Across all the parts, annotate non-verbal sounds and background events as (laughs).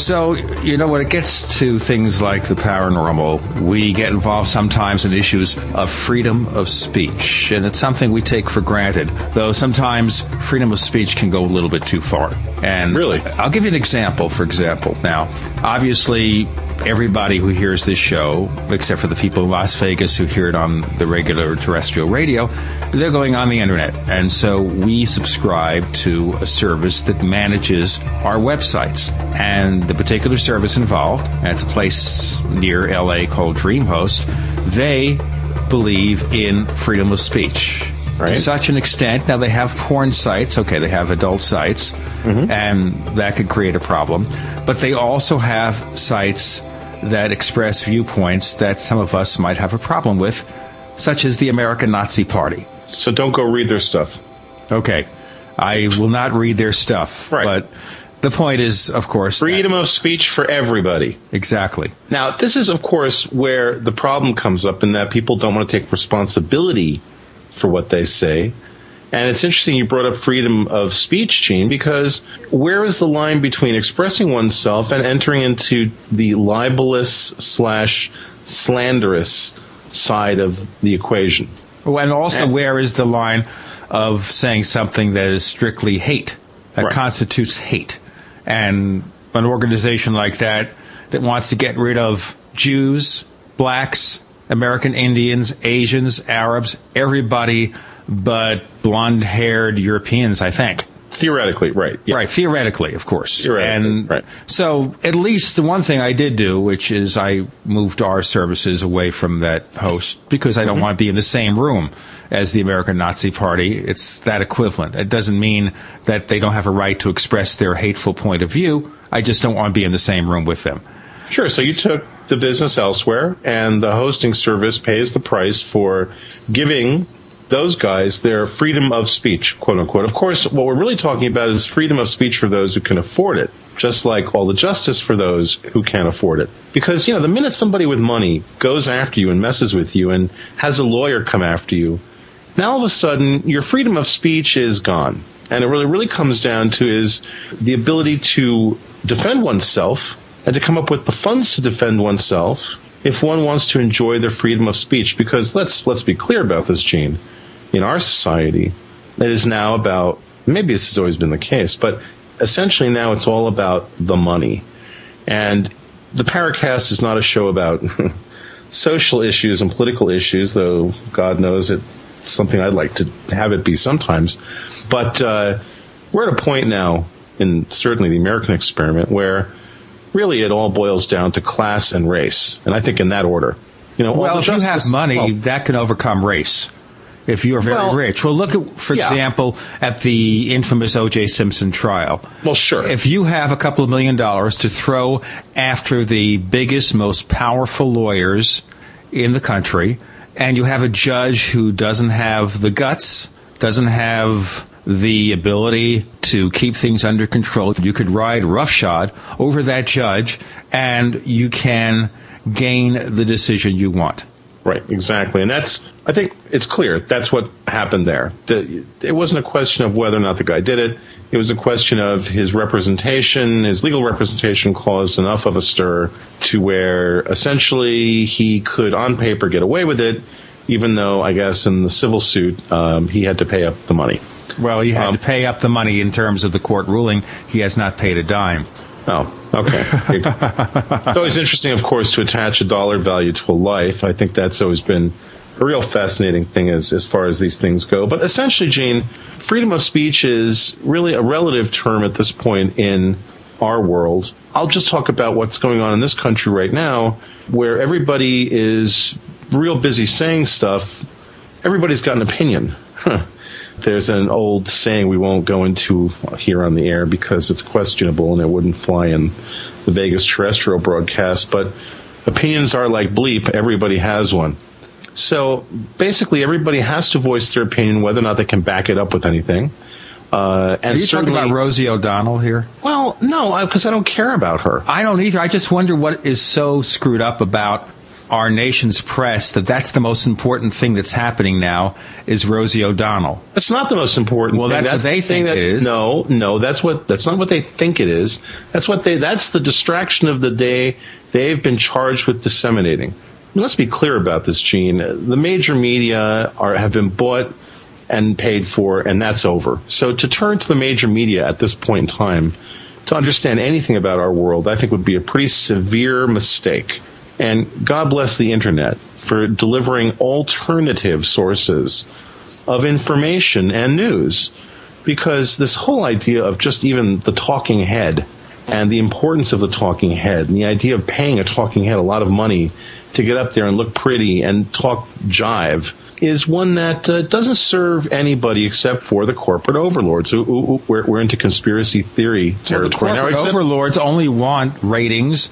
So, you know, when it gets to things like the paranormal, we get involved sometimes in issues of freedom of speech. And it's something we take for granted, though sometimes freedom of speech can go a little bit too far. And Really? I'll give you an example, for example. Now, obviously, everybody who hears this show, except for the people in Las Vegas who hear it on the regular terrestrial radio, they're going on the internet. And so we subscribe to a service that manages our websites. And the particular service involved, and it's a place near LA called DreamHost, they believe in freedom of speech. Right. To such an extent, now they have porn sites, okay, they have adult sites, mm-hmm. and that could create a problem. But they also have sites that express viewpoints that some of us might have a problem with, such as the American Nazi Party. So don't go read their stuff. Okay, I will not read their stuff, Right. but the point is, of course, that- Freedom of speech for everybody. exactly. Now, this is, of course, where the problem comes up in that people don't want to take responsibility for what they say. And it's interesting you brought up freedom of speech, Gene, because where is the line between expressing oneself and entering into the libelous slash slanderous side of the equation? And also, where is the line of saying something that is strictly hate, that Right. constitutes hate? And an organization like that that wants to get rid of Jews, blacks, American Indians, Asians, Arabs, everybody but blonde haired Europeans, I think. Theoretically, right. yeah. Right, theoretically, of course. Theoretically, and right. so at least the one thing I did do, which is I moved our services away from that host because I don't Mm-hmm. want to be in the same room as the American Nazi Party. It's that equivalent. It doesn't mean that they don't have a right to express their hateful point of view. I just don't want to be in the same room with them. Sure. So you took the business elsewhere, and the hosting service pays the price for giving those guys their freedom of speech, quote unquote. Of course, what we're really talking about is freedom of speech for those who can afford it, just like all the justice for those who can't afford it. Because, you know, the minute somebody with money goes after you and messes with you and has a lawyer come after you, now all of a sudden your freedom of speech is gone. And it really, really comes down to is the ability to defend oneself and to come up with the funds to defend oneself if one wants to enjoy their freedom of speech. Because let's let's be clear about this, Gene. In our society, it is now about maybe this has always been the case, but essentially now it's all about the money. And the Paracast is not a show about (laughs) social issues and political issues, though God knows it's something I'd like to have it be sometimes. But uh, we're at a point now in certainly the American experiment where really it all boils down to class and race, and I think in that order. You know, Well, if you have money, well, that can overcome race. If you are very Well, rich. Well, look at, for yeah. example, at the infamous O.J. Simpson trial. Well, sure. If you have a couple of million dollars to throw after the biggest, most powerful lawyers in the country, and you have a judge who doesn't have the guts, doesn't have the ability to keep things under control, you could ride roughshod over that judge, and you can gain the decision you want. Right, exactly. And that's, I think it's clear that's what happened there. The, it wasn't a question of whether or not the guy did it. It was a question of his representation, his legal representation caused enough of a stir to where essentially he could, on paper, get away with it, even though, I guess, in the civil suit, um, he had to pay up the money. Well, he had Um, to pay up the money in terms of the court ruling. He has not paid a dime. Oh, okay. (laughs) it's always interesting, of course, to attach a dollar value to a life. I think that's always been a real fascinating thing as, as far as these things go. But essentially, Gene, freedom of speech is really a relative term at this point in our world. I'll just talk about what's going on in this country right now, where everybody is real busy saying stuff. Everybody's got an opinion. There's an old saying we won't go into here on the air because it's questionable and it wouldn't fly in the Vegas terrestrial broadcast, but opinions are like bleep. Everybody has one. So basically, everybody has to voice their opinion whether or not they can back it up with anything. Uh, and Are you talking about Rosie O'Donnell here? well, no, because I don't care about her. I don't either. I just wonder what is so screwed up about our nation's press that that's the most important thing that's happening now is Rosie O'Donnell. That's not the most important. Well, thing. that's what they the think thing that- it is. No, no, that's what that's not what they think it is. That's what they. That's the distraction of the day. They've been charged with disseminating. Let's be clear about this, Gene. The major media are have been bought and paid for, and that's over. So to turn to the major media at this point in time to understand anything about our world, I think would be a pretty severe mistake. And God bless the internet for delivering alternative sources of information and news. Because this whole idea of just even the talking head and the importance of the talking head and the idea of paying a talking head a lot of money to get up there and look pretty and talk jive is one that uh, doesn't serve anybody except for the corporate overlords. Ooh, ooh, ooh, we're, we're into conspiracy theory Well, the territory now. corporate overlords only want ratings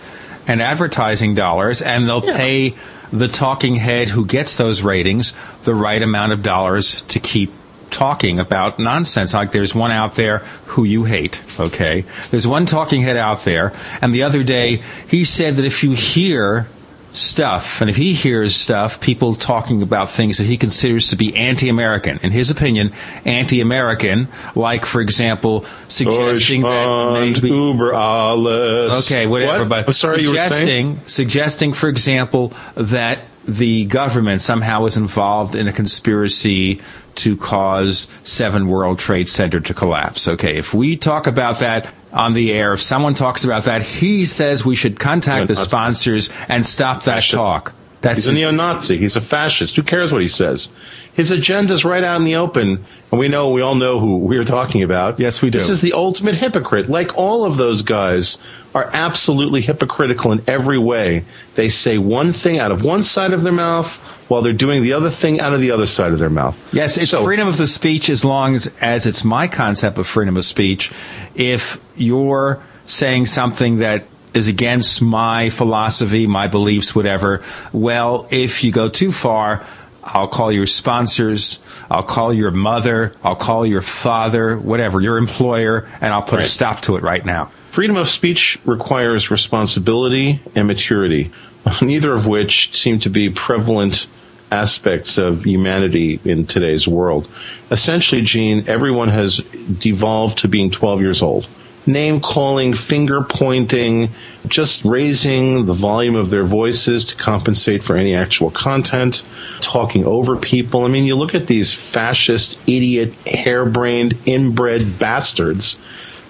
and advertising dollars, and they'll pay the talking head who gets those ratings the right amount of dollars to keep talking about nonsense. Like there's one out there who you hate, okay? There's one talking head out there, and the other day he said that if you hear stuff, and if he hears stuff, people talking about things that he considers to be anti-American, in his opinion, anti-American, like, for example, suggesting that maybe alles. Okay, whatever. What? But I'm sorry, you were saying? suggesting, suggesting, for example, that the government somehow is involved in a conspiracy to cause Seven World Trade Center to collapse. Okay, if we talk about that on the air, if someone talks about that, he says we should contact the sponsors and stop that talk. That's He's a neo-Nazi. He's a fascist. Who cares what he says? His agenda's right out in the open, and we know we all know who we're talking about. Yes, we do. This is the ultimate hypocrite. Like all of those guys are absolutely hypocritical in every way. They say one thing out of one side of their mouth while they're doing the other thing out of the other side of their mouth. Yes, it's So- freedom of the speech as long as, as it's my concept of freedom of speech. If you're saying something that is against my philosophy, my beliefs, whatever, well, if you go too far, I'll call your sponsors, I'll call your mother, I'll call your father, whatever, your employer, and I'll put a stop to it right now. Freedom of speech requires responsibility and maturity, (laughs) neither of which seem to be prevalent aspects of humanity in today's world. Essentially, Gene, everyone has devolved to being 12 years old. Name calling, finger pointing, just raising the volume of their voices to compensate for any actual content, talking over people. I mean, you look at these fascist, idiot, harebrained, inbred bastards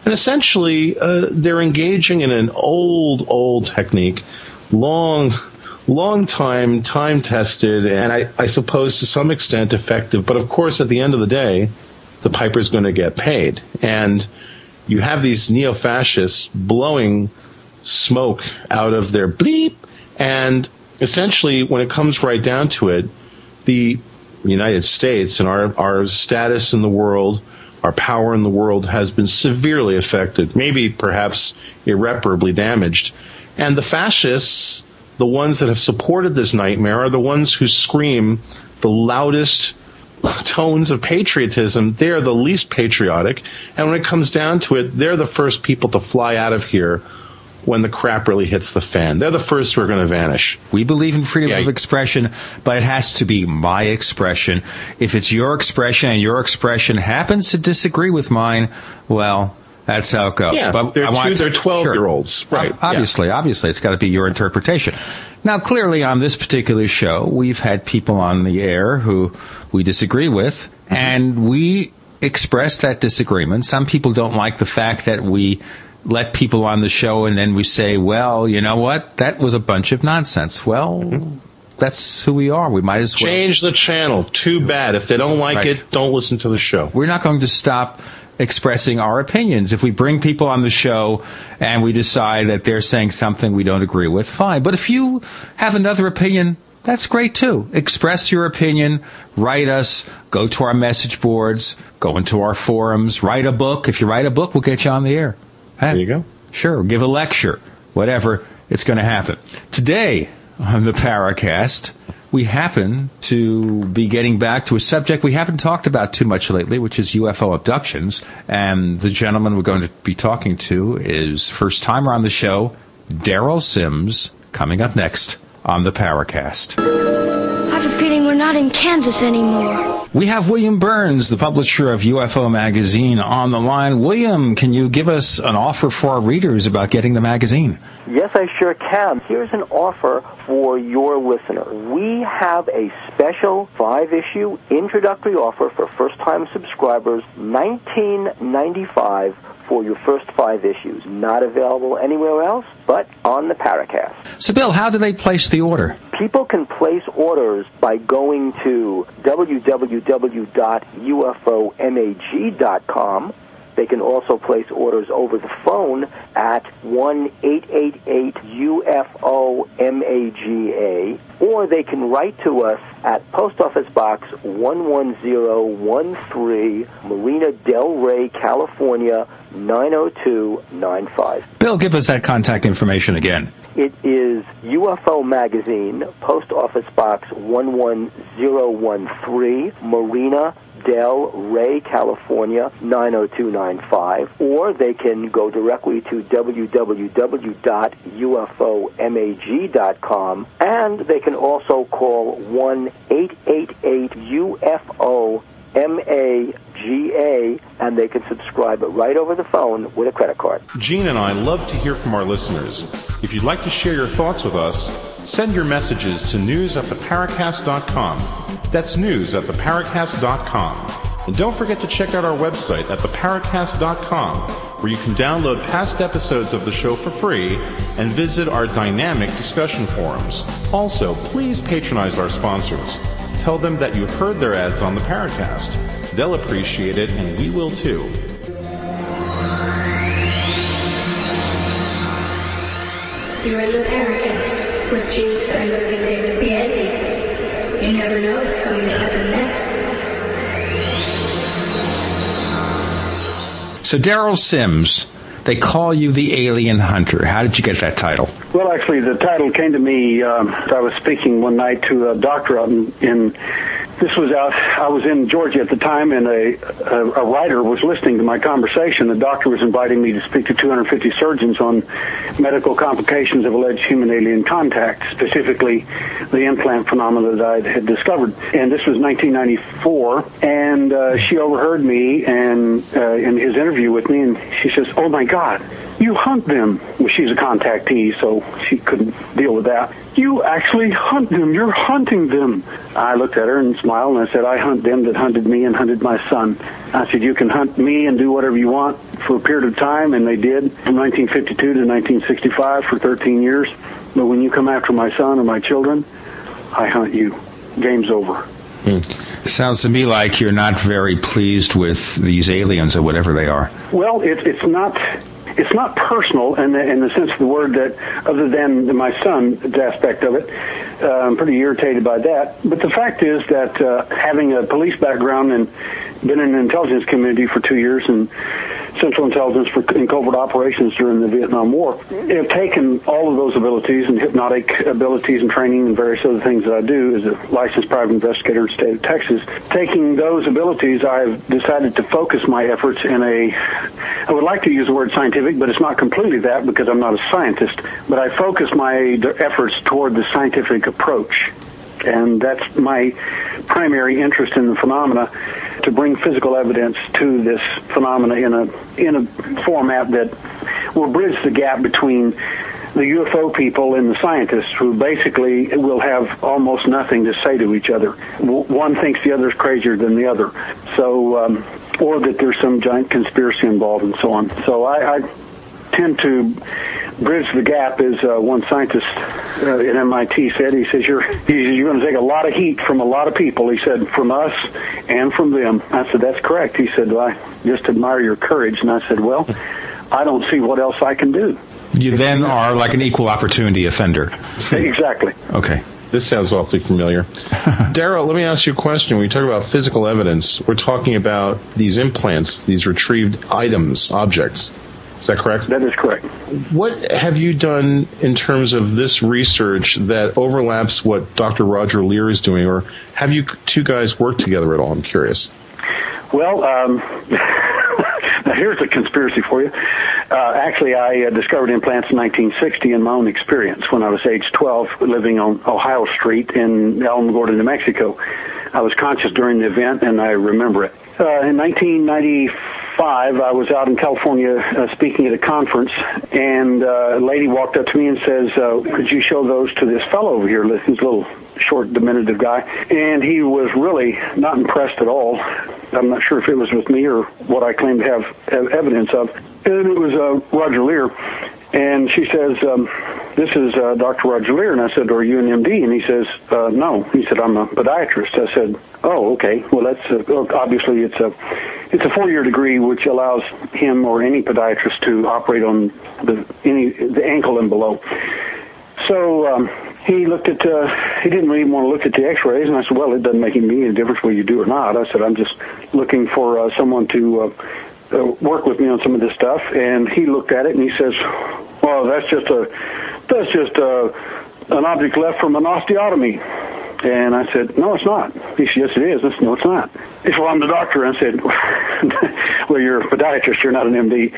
and essentially, uh, they're engaging in an old, old technique, long, long time, time tested, and I, I suppose to some extent effective. But of course, at the end of the day, the piper's going to get paid. And you have these neo fascists blowing smoke out of their bleep. And essentially, when it comes right down to it, the United States and our, our status in the world, our power in the world has been severely affected, maybe perhaps irreparably damaged. And the fascists, the ones that have supported this nightmare, are the ones who scream the loudest (laughs) tones of patriotism. They're the least patriotic. And when it comes down to it, they're the first people to fly out of here when the crap really hits the fan. They're the first who are going to vanish. We believe in freedom Yeah. of expression, but it has to be my expression. If it's your expression and your expression happens to disagree with mine, well, that's how it goes. Yeah, but they're I want two- to- they're 12-year-olds, right, Ob- Obviously, obviously, it's got to be your interpretation. Now, clearly, on this particular show, we've had people on the air who we disagree with, and we express that disagreement. Some people don't like the fact that we let people on the show and then we say, well, you know what? That was a bunch of nonsense. Well, that's who we are. We might as well. Change the channel. Too bad. If they don't like Right. it, don't listen to the show. We're not going to stop expressing our opinions. If we bring people on the show and we decide that they're saying something we don't agree with, fine. But if you have another opinion, that's great too. Express your opinion, write us, go to our message boards, go into our forums, write a book. If you write a book, we'll get you on the air. Hey, There you go. Sure, give a lecture, whatever, it's going to happen. Today on the Paracast, we happen to be getting back to a subject we haven't talked about too much lately, which is UFO abductions. And the gentleman we're going to be talking to is first timer on the show, Derrel Sims, coming up next on the Paracast. I have a feeling we're not in Kansas anymore. We have William Burns, the publisher of UFO Magazine, on the line. William, can you give us an offer for our readers about getting the magazine? Yes, I sure can. Here's an offer for your listener. We have a special five issue introductory offer for first time subscribers, 1995 for your first five issues. Not available anywhere else but on the Paracast. So, Bill, how do they place the order? People can place orders by going to www.ufomag.com. They can also place orders over the phone at 1 888 UFO MAGA, or they can write to us at Post Office Box 11013, Marina Del Rey, California 90295. Bill, give us that contact information again. It is UFO Magazine, Post Office Box 11013, Marina Del Rey, California 90295, or they can go directly to www.ufomag.com and they can also call 1 888 UFO MAGA, and they can subscribe right over the phone with a credit card. Gene and I love to hear from our listeners. If you'd like to share your thoughts with us, send your messages to news at theparacast.com. That's news at theparacast.com. And don't forget to check out our website at theparacast.com, where you can download past episodes of the show for free and visit our dynamic discussion forums. Also, please patronize our sponsors. Tell them that you heard their ads on the Paracast. They'll appreciate it, and we will too. You're in the Paracast with Gene Steinberg and David Biedny. You never know what's going to happen next. So, Derrel Sims, they call you the Alien Hunter. How did you get that title? Well, actually, the title came to me. Um, I was speaking one night to a doctor out in, in this was out. I was in Georgia at the time, and a, a, a writer was listening to my conversation. The doctor was inviting me to speak to 250 surgeons on medical complications of alleged human alien contact, specifically the implant phenomena that I had discovered. And this was 1994, and uh, she overheard me and uh, in his interview with me, and she says, "Oh my God." You hunt them. Well, she's a contactee, so she couldn't deal with that. You actually hunt them. You're hunting them. I looked at her and smiled and I said, I hunt them that hunted me and hunted my son. I said, You can hunt me and do whatever you want for a period of time, and they did from 1952 to 1965 for 13 years. But when you come after my son or my children, I hunt you. Game's over. It sounds to me like you're not very pleased with these aliens or whatever they are. Well, it, it's not it's not personal in the, in the sense of the word that, other than my son's aspect of it, uh, I'm pretty irritated by that. But the fact is that uh, having a police background and been in the intelligence community for two years and Central Intelligence for in covert operations during the Vietnam War, mm-hmm. have taken all of those abilities and hypnotic abilities and training and various other things that I do as a licensed private investigator in the state of Texas. Taking those abilities, I've decided to focus my efforts in a, I would like to use the word scientific, but it's not completely that because I'm not a scientist, but I focus my efforts toward the scientific approach. And that's my primary interest in the phenomena to bring physical evidence to this phenomena in a in a format that will bridge the gap between the UFO people and the scientists who basically will have almost nothing to say to each other. One thinks the other is crazier than the other. So, um, or that there's some giant conspiracy involved and so on. So I, I tend to bridge the gap, as uh, one scientist uh, at MIT said. He says you're you're going to take a lot of heat from a lot of people. He said from us and from them. I said that's correct. He said well, I just admire your courage, and I said well, I don't see what else I can do. You then are like an equal opportunity offender. exactly. Okay. This sounds awfully familiar. (laughs) Derrel, let me ask you a question. When we talk about physical evidence, we're talking about these implants, these retrieved items, objects. Is that correct? That is correct. What have you done in terms of this research that overlaps what Dr. Roger Leir is doing, or have you two guys worked together at all? I'm curious. Well, um, (laughs) now here's a conspiracy for you. Uh, actually, I uh, discovered implants in 1960 in my own experience when I was age 12, living on Ohio Street in Alamogordo, New Mexico. I was conscious during the event, and I remember it. Uh, in 1995, I was out in California uh, speaking at a conference, and uh, a lady walked up to me and says, uh, "Could you show those to this fellow over here? This little short, diminutive guy." And he was really not impressed at all. I'm not sure if it was with me or what I claim to have, evidence of. And it was uh, Roger Leir, And she says, um, "This is uh, Dr. Roger Leir." And I said, "Are you an MD?" And he says, uh, "No." He said, "I'm a podiatrist." I said, "Oh, okay. Well, that's uh, obviously it's a it's a four year degree which allows him or any podiatrist to operate on the any the ankle and below." So um, he looked at uh, he didn't even want to look at the X-rays, and I said, "Well, it doesn't make any difference whether you do or not." I said, "I'm just looking for uh, someone to." Uh, uh, work with me on some of this stuff, and he looked at it and he says, "Well, that's just a that's just a, an object left from an osteotomy." And I said, "No, it's not." He said, "Yes, it is." I said, "No, it's not." He said, "Well, I'm the doctor." I said, (laughs) "Well, you're a podiatrist. You're not an MD."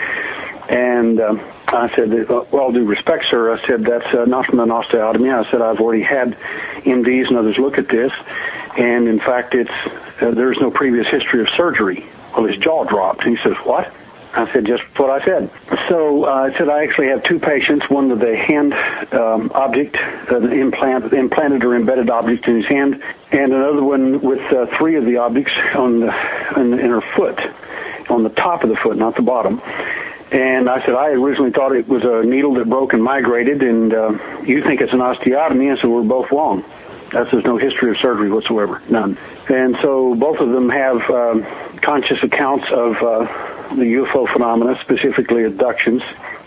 And um, I said, uh, "Well, all due respect, sir," I said, "That's uh, not from an osteotomy." I said, "I've already had MDs and others look at this, and in fact, it's uh, there's no previous history of surgery." Well, his jaw dropped. He says, "What?" I said, "Just what I said." So uh, I said, "I actually have two patients. One with a hand um, object, uh, implant, implanted or embedded object in his hand, and another one with uh, three of the objects on the in, in her foot, on the top of the foot, not the bottom." And I said, I originally thought it was a needle that broke and migrated, and uh, you think it's an osteotomy. I said, we're both wrong. That's, there's no history of surgery whatsoever, none. And so both of them have um, conscious accounts of uh, the UFO phenomena, specifically abductions.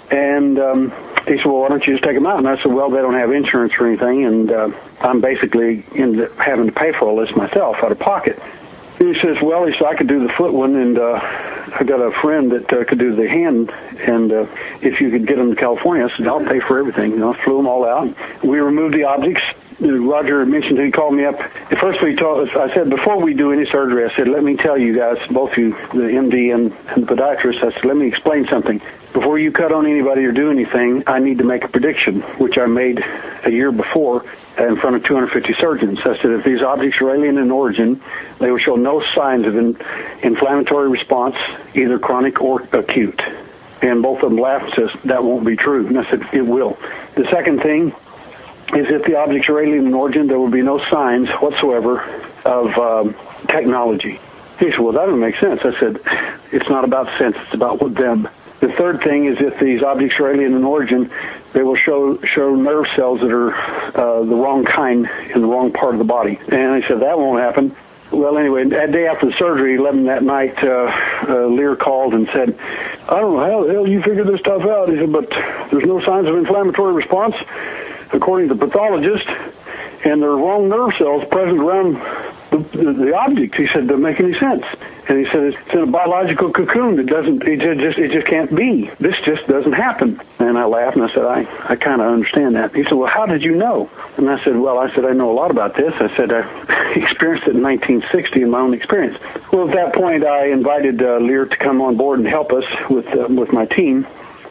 And um, he said, well, why don't you just take them out? And I said, well, they don't have insurance or anything, and uh, I'm basically in having to pay for all this myself out of pocket. He says, well, he said, I could do the foot one, and uh, I got a friend that uh, could do the hand, and uh, if you could get him to California, I said, I'll pay for everything. You know, flew them all out. We removed the objects. Roger mentioned he called me up. First, we talked. I said before we do any surgery, I said, "Let me tell you guys, both you, the MD and, and the podiatrist." I said, "Let me explain something. Before you cut on anybody or do anything, I need to make a prediction, which I made a year before in front of 250 surgeons. I said, if these objects are alien in origin, they will show no signs of an inflammatory response, either chronic or acute." And both of them laughed and says, "That won't be true." And I said, "It will." The second thing is if the objects are alien in origin, there will be no signs whatsoever of um, technology. He said, well, that doesn't make sense. I said, it's not about sense, it's about them. The third thing is if these objects are alien in origin, they will show show nerve cells that are uh, the wrong kind in the wrong part of the body. And I said, that won't happen. Well, anyway, that day after the surgery, 11 that night, uh, uh, Leir called and said, I don't know how the hell you figured this stuff out. He said, but there's no signs of inflammatory response according to the pathologist, and there are wrong nerve cells present around the, the, the object. He said, doesn't make any sense. And he said, it's in a biological cocoon. It doesn't, it just, it just can't be. This just doesn't happen. And I laughed and I said, I, I kind of understand that. He said, well, how did you know? And I said, well, I said, I know a lot about this. I said, I (laughs) experienced it in 1960 in my own experience. Well, at that point, I invited uh, Leir to come on board and help us with, uh, with my team,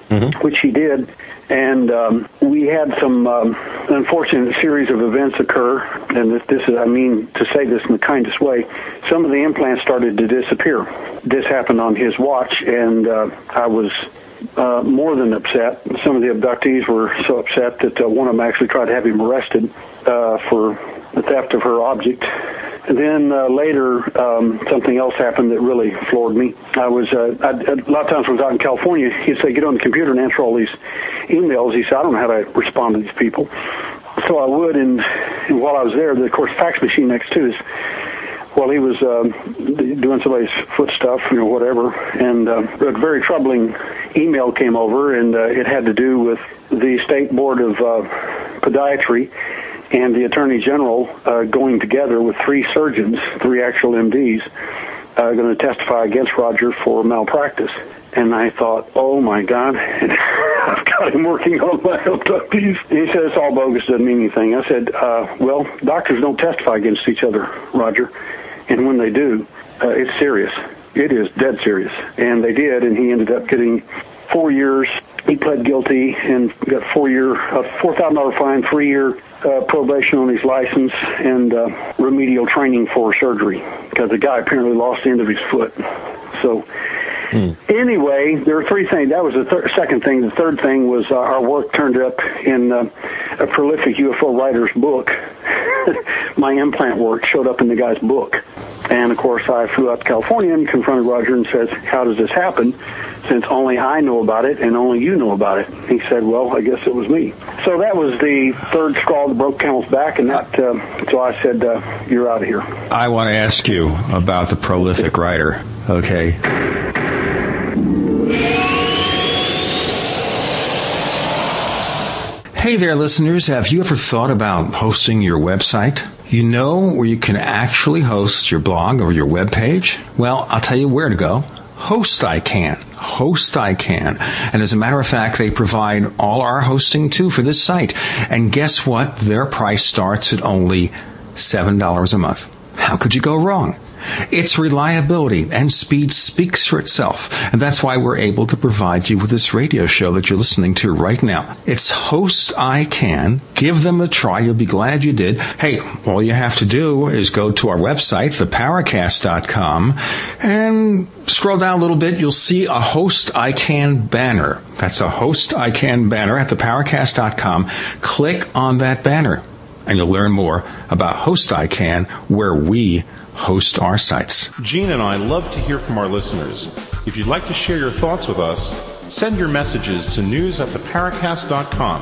mm-hmm. which he did and um, we had some um, unfortunate series of events occur. And this, this is, I mean, to say this in the kindest way, some of the implants started to disappear. This happened on his watch, and uh, I was uh, more than upset. Some of the abductees were so upset that uh, one of them actually tried to have him arrested uh, for the theft of her object. And then uh, later, um, something else happened that really floored me. I was uh, I, a lot of times when I was out in California, he'd say, "Get on the computer and answer all these emails." He said, "I don't know how to respond to these people." So I would, and, and while I was there, the of course fax machine next to us. While he was um, doing somebody's foot stuff, you know, whatever, and uh, a very troubling email came over, and uh, it had to do with the state board of uh, podiatry and the Attorney General uh, going together with three surgeons, three actual MDs, uh, going to testify against Roger for malpractice. And I thought, oh my God, (laughs) I've got him working on my abductees. He said it's all bogus, doesn't mean anything. I said, uh, well, doctors don't testify against each other, Roger. And when they do, uh, it's serious. It is dead serious. And they did, and he ended up getting four years. He pled guilty and got four year, a four thousand dollar fine, three year uh, probation on his license, and uh, remedial training for surgery because the guy apparently lost the end of his foot. So. Anyway, there were three things. That was the thir- second thing. The third thing was uh, our work turned up in uh, a prolific UFO writer's book. (laughs) My implant work showed up in the guy's book. And of course, I flew out to California and confronted Roger and said, How does this happen? Since only I know about it and only you know about it. He said, Well, I guess it was me. So that was the third straw that broke camel's back. And that, uh, so I said, uh, You're out of here. I want to ask you about the prolific writer. Okay. Hey there, listeners. Have you ever thought about hosting your website? You know where you can actually host your blog or your web page? Well, I'll tell you where to go. Host I Can. Host I Can. And as a matter of fact, they provide all our hosting too for this site. And guess what? Their price starts at only $7 a month. How could you go wrong? Its reliability and speed speaks for itself, and that's why we're able to provide you with this radio show that you're listening to right now. It's Host I Can. Give them a try. You'll be glad you did. Hey, all you have to do is go to our website, theparacast.com, and scroll down a little bit. You'll see a Host I Can banner. That's a Host I Can banner at theparacast.com. Click on that banner, and you'll learn more about Host I Can, where we host our sites. Gene and I love to hear from our listeners. If you'd like to share your thoughts with us, send your messages to news at theparacast.com.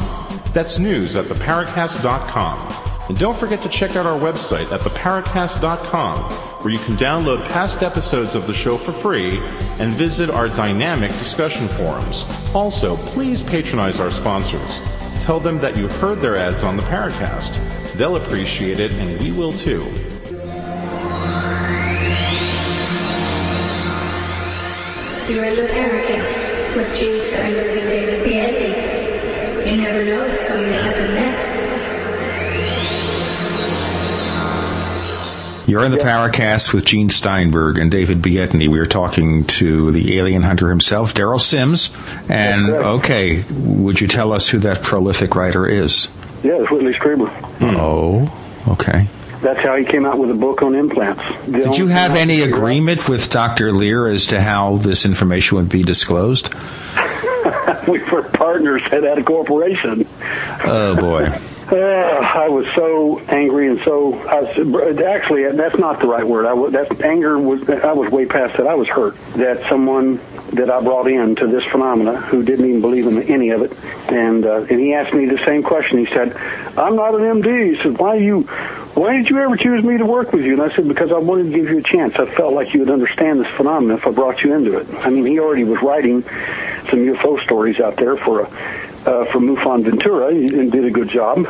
That's news at theparacast.com. And don't forget to check out our website at theparacast.com, where you can download past episodes of the show for free and visit our dynamic discussion forums. Also, please patronize our sponsors. Tell them that you heard their ads on the Paracast. They'll appreciate it, and we will too. You're in the Paracast with Gene Steinberg and David Biedny. You never know what's going to happen next. You're in the Paracast with Gene Steinberg and David Biedny. We are talking to the alien hunter himself, Derrel Sims. And okay, would you tell us who that prolific writer is? Yeah, it's Whitley Strieber. Oh, okay. That's how he came out with a book on implants. Did you have any could figure out- agreement with Dr. Leir as to how this information would be disclosed? (laughs) we were partners at, at a corporation. Oh boy. (laughs) Uh, I was so angry and so I was, actually that's not the right word. I was, that anger was I was way past that. I was hurt that someone that I brought in to this phenomena who didn't even believe in any of it, and uh, and he asked me the same question. He said, "I'm not an MD." He said, "Why are you?" Why did you ever choose me to work with you? And I said, because I wanted to give you a chance. I felt like you would understand this phenomenon if I brought you into it. I mean, he already was writing some UFO stories out there for a, uh, for MUFON Ventura and did a good job.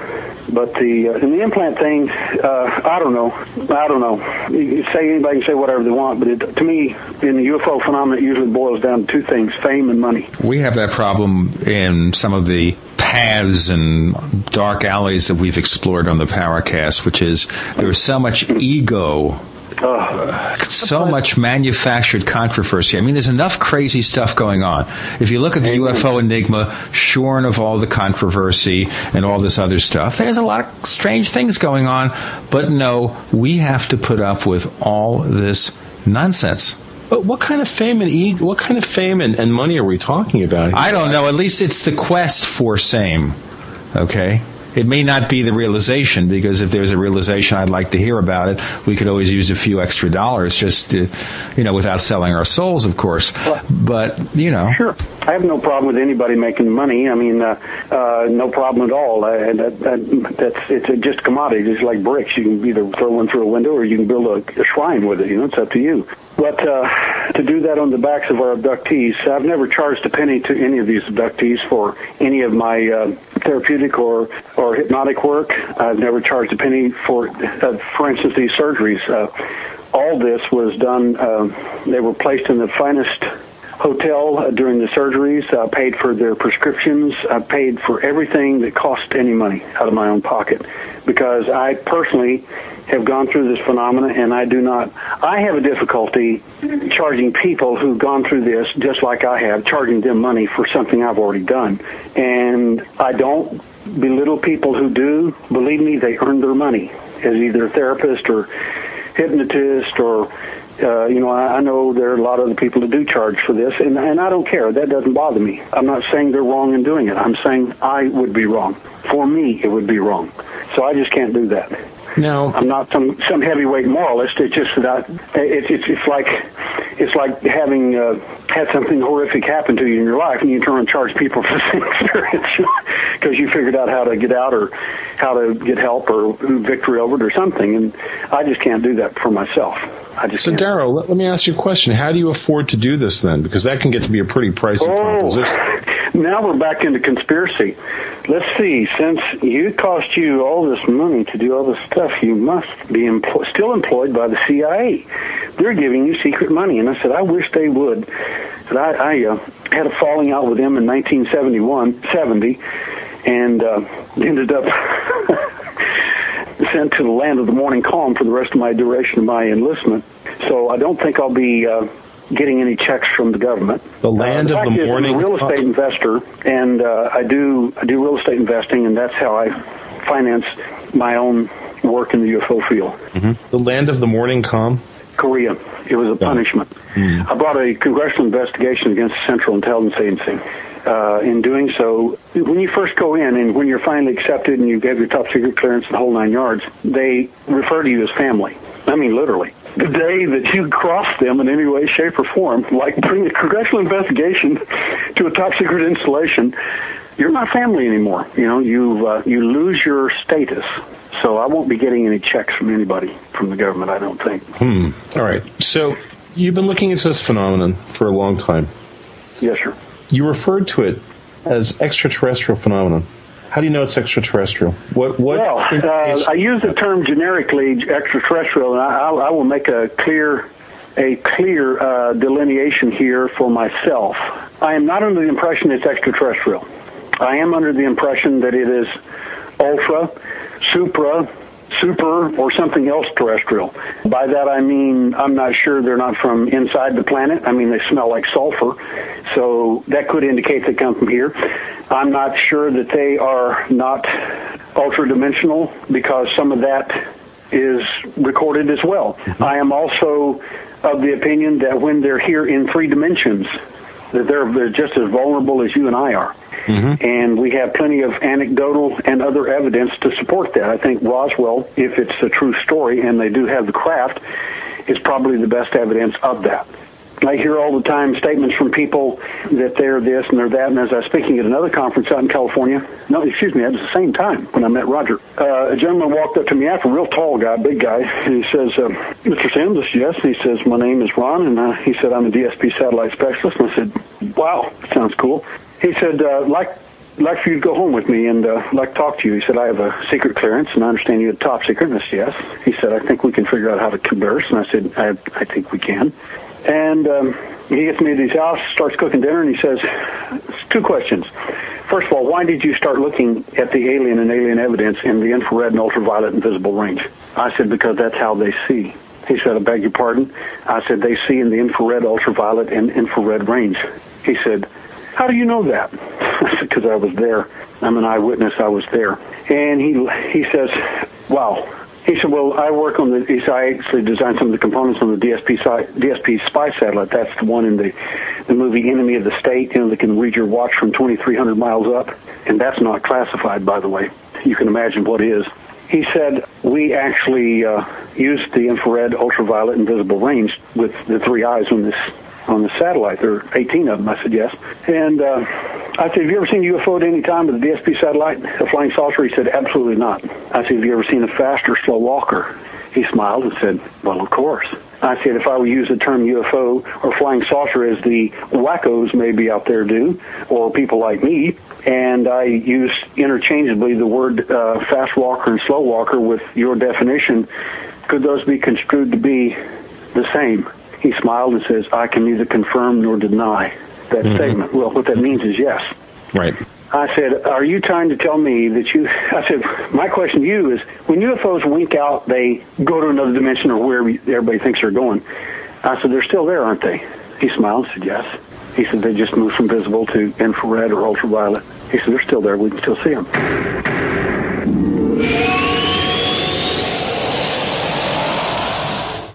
But the uh, and the implant thing, uh, I don't know. I don't know. You say anybody can say whatever they want, but it, to me, in the UFO phenomenon, it usually boils down to two things: fame and money. We have that problem in some of the paths and dark alleys that we've explored on the Paracast, which is there is so much ego uh, so much manufactured controversy. I mean, there's enough crazy stuff going on. If you look at the UFO enigma, shorn of all the controversy and all this other stuff, there's a lot of strange things going on. But no, we have to put up with all this nonsense. But what kind of fame and e- what kind of fame and, and money are we talking about? I don't know. At least it's the quest for same. Okay? It may not be the realization because if there's a realization, I'd like to hear about it. We could always use a few extra dollars just to, you know, without selling our souls, of course. But, you know. Sure. I have no problem with anybody making money. I mean, uh, uh, no problem at all. Uh, that, that, that's it's just a commodity. It's like bricks. You can either throw one through a window or you can build a, a shrine with it. You know, it's up to you. But uh, to do that on the backs of our abductees, I've never charged a penny to any of these abductees for any of my uh, therapeutic or or hypnotic work. I've never charged a penny for, uh, for instance, these surgeries. Uh, all this was done. Uh, they were placed in the finest hotel uh, during the surgeries. I paid for their prescriptions. I paid for everything that cost any money out of my own pocket because I personally have gone through this phenomenon, and I do not. I have a difficulty charging people who've gone through this just like I have, charging them money for something I've already done. And I don't belittle people who do. Believe me, they earn their money as either a therapist or hypnotist or uh, you know, I, I know there are a lot of the people that do charge for this, and, and I don't care. That doesn't bother me. I'm not saying they're wrong in doing it. I'm saying I would be wrong. For me, it would be wrong. So I just can't do that. No, I'm not some some heavyweight moralist. It's just that I, it's it's it's like it's like having uh, had something horrific happen to you in your life, and you turn and charge people (laughs) for the same experience (laughs) because you figured out how to get out or how to get help or victory over it or something. And I just can't do that for myself. I just so. Derrel, let, let me ask you a question. How do you afford to do this then? Because that can get to be a pretty pricey proposition. Oh, (laughs) now we're back into conspiracy. Let's see. Since it cost you all this money to do all this stuff, you must be still employed by the CIA. They're giving you secret money. And I said, I wish they would. But I, I uh, had a falling out with them in 1971, 70, and uh, ended up (laughs) sent to the land of the morning calm for the rest of my duration of my enlistment. So I don't think I'll be uh, getting any checks from the government. The land uh, of fact the is, morning I'm a real estate investor, and uh, I do I do real estate investing, and that's how I finance my own work in the UFO field. The land of the morning calm. Korea. It was a punishment. Hmm. I brought a congressional investigation against the Central Intelligence Agency. Uh, in doing so, when you first go in and when you're finally accepted and you get your top secret clearance and the whole nine yards, they refer to you as family. I mean, literally. The day that you cross them in any way, shape, or form, like bring a congressional investigation to a top secret installation, you're not family anymore. You know, you uh, you lose your status. So I won't be getting any checks from anybody from the government. I don't think. Hmm. All right. So you've been looking into this phenomenon for a long time. Yes, sir. You referred to it as extraterrestrial phenomenon. How do you know it's extraterrestrial? What? What? Well, uh, I use the term generically extraterrestrial, and I, I, I will make a clear, a clear uh, delineation here for myself. I am not under the impression it's extraterrestrial. I am under the impression that it is ultra, supra, super, or something else terrestrial. By that I mean I'm not sure they're not from inside the planet. I mean they smell like sulfur, so that could indicate they come from here. I'm not sure that they are not ultra dimensional because some of that is recorded as well. Mm-hmm. I am also of the opinion that when they're here in three dimensions, that they're, they're just as vulnerable as you and I are. Mm-hmm. And we have plenty of anecdotal and other evidence to support that. I think Roswell, if it's a true story and they do have the craft, is probably the best evidence of that. I hear all the time statements from people that they're this and they're that. And as I was speaking at another conference out in California, no, excuse me, at the same time when I met Roger, uh, a gentleman walked up to me after, a real tall guy, big guy, and he says, uh, Mr. Sims, yes. And he says, my name is Ron, and uh, he said, I'm a DSP satellite specialist. And I said, wow, sounds cool. He said, uh, like like for you to go home with me and uh, like to talk to you. He said, I have a secret clearance and I understand you have top secret. And I said, yes. He said, I think we can figure out how to converse. And I said, I, I think we can. And um, he gets me to his house, starts cooking dinner, and he says, two questions. First of all, why did you start looking at the alien and alien evidence in the infrared and ultraviolet and visible range? I said, because that's how they see. He said, I beg your pardon? I said, they see in the infrared, ultraviolet, and infrared range. He said, how do you know that? (laughs) Because I was there. I'm an eyewitness. I was there. And he he says, wow. He said, well, I work on the, he said, I actually designed some of the components on the DSP, DSP spy satellite. That's the one in the, the movie Enemy of the State, you know, that can read your watch from 2,300 miles up. And that's not classified, by the way. You can imagine what is. He said, we actually uh, used the infrared, ultraviolet, and visible range with the three eyes on this on the satellite. There are 18 of them. I said, yes. And uh, I said, have you ever seen a UFO at any time with a DSP satellite, a flying saucer? He said, absolutely not. I said, have you ever seen a fast or slow walker? He smiled and said, well, of course. I said, if I would use the term UFO or flying saucer as the wackos maybe out there do, or people like me, and I use interchangeably the word uh, fast walker and slow walker with your definition, could those be construed to be the same? He smiled and says, I can neither confirm nor deny that mm-hmm. statement. Well, what that means is yes. right. I said, "Are you trying to tell me that you?" (laughs) I said, "My question to you is: when UFOs wink out, they go to another dimension or wherever everybody thinks they're going." I said, "They're still there, aren't they?" He smiled and said, "Yes." He said, "They just moved from visible to infrared or ultraviolet." He said, "They're still there. We can still see them."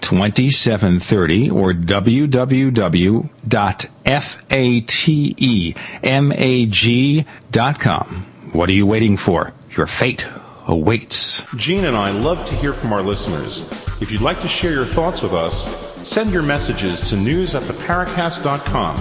2730 or www.fatemag.com. What are you waiting for? Your fate awaits. Gene and I love to hear from our listeners. If you'd like to share your thoughts with us, send your messages to news at theparacast.com.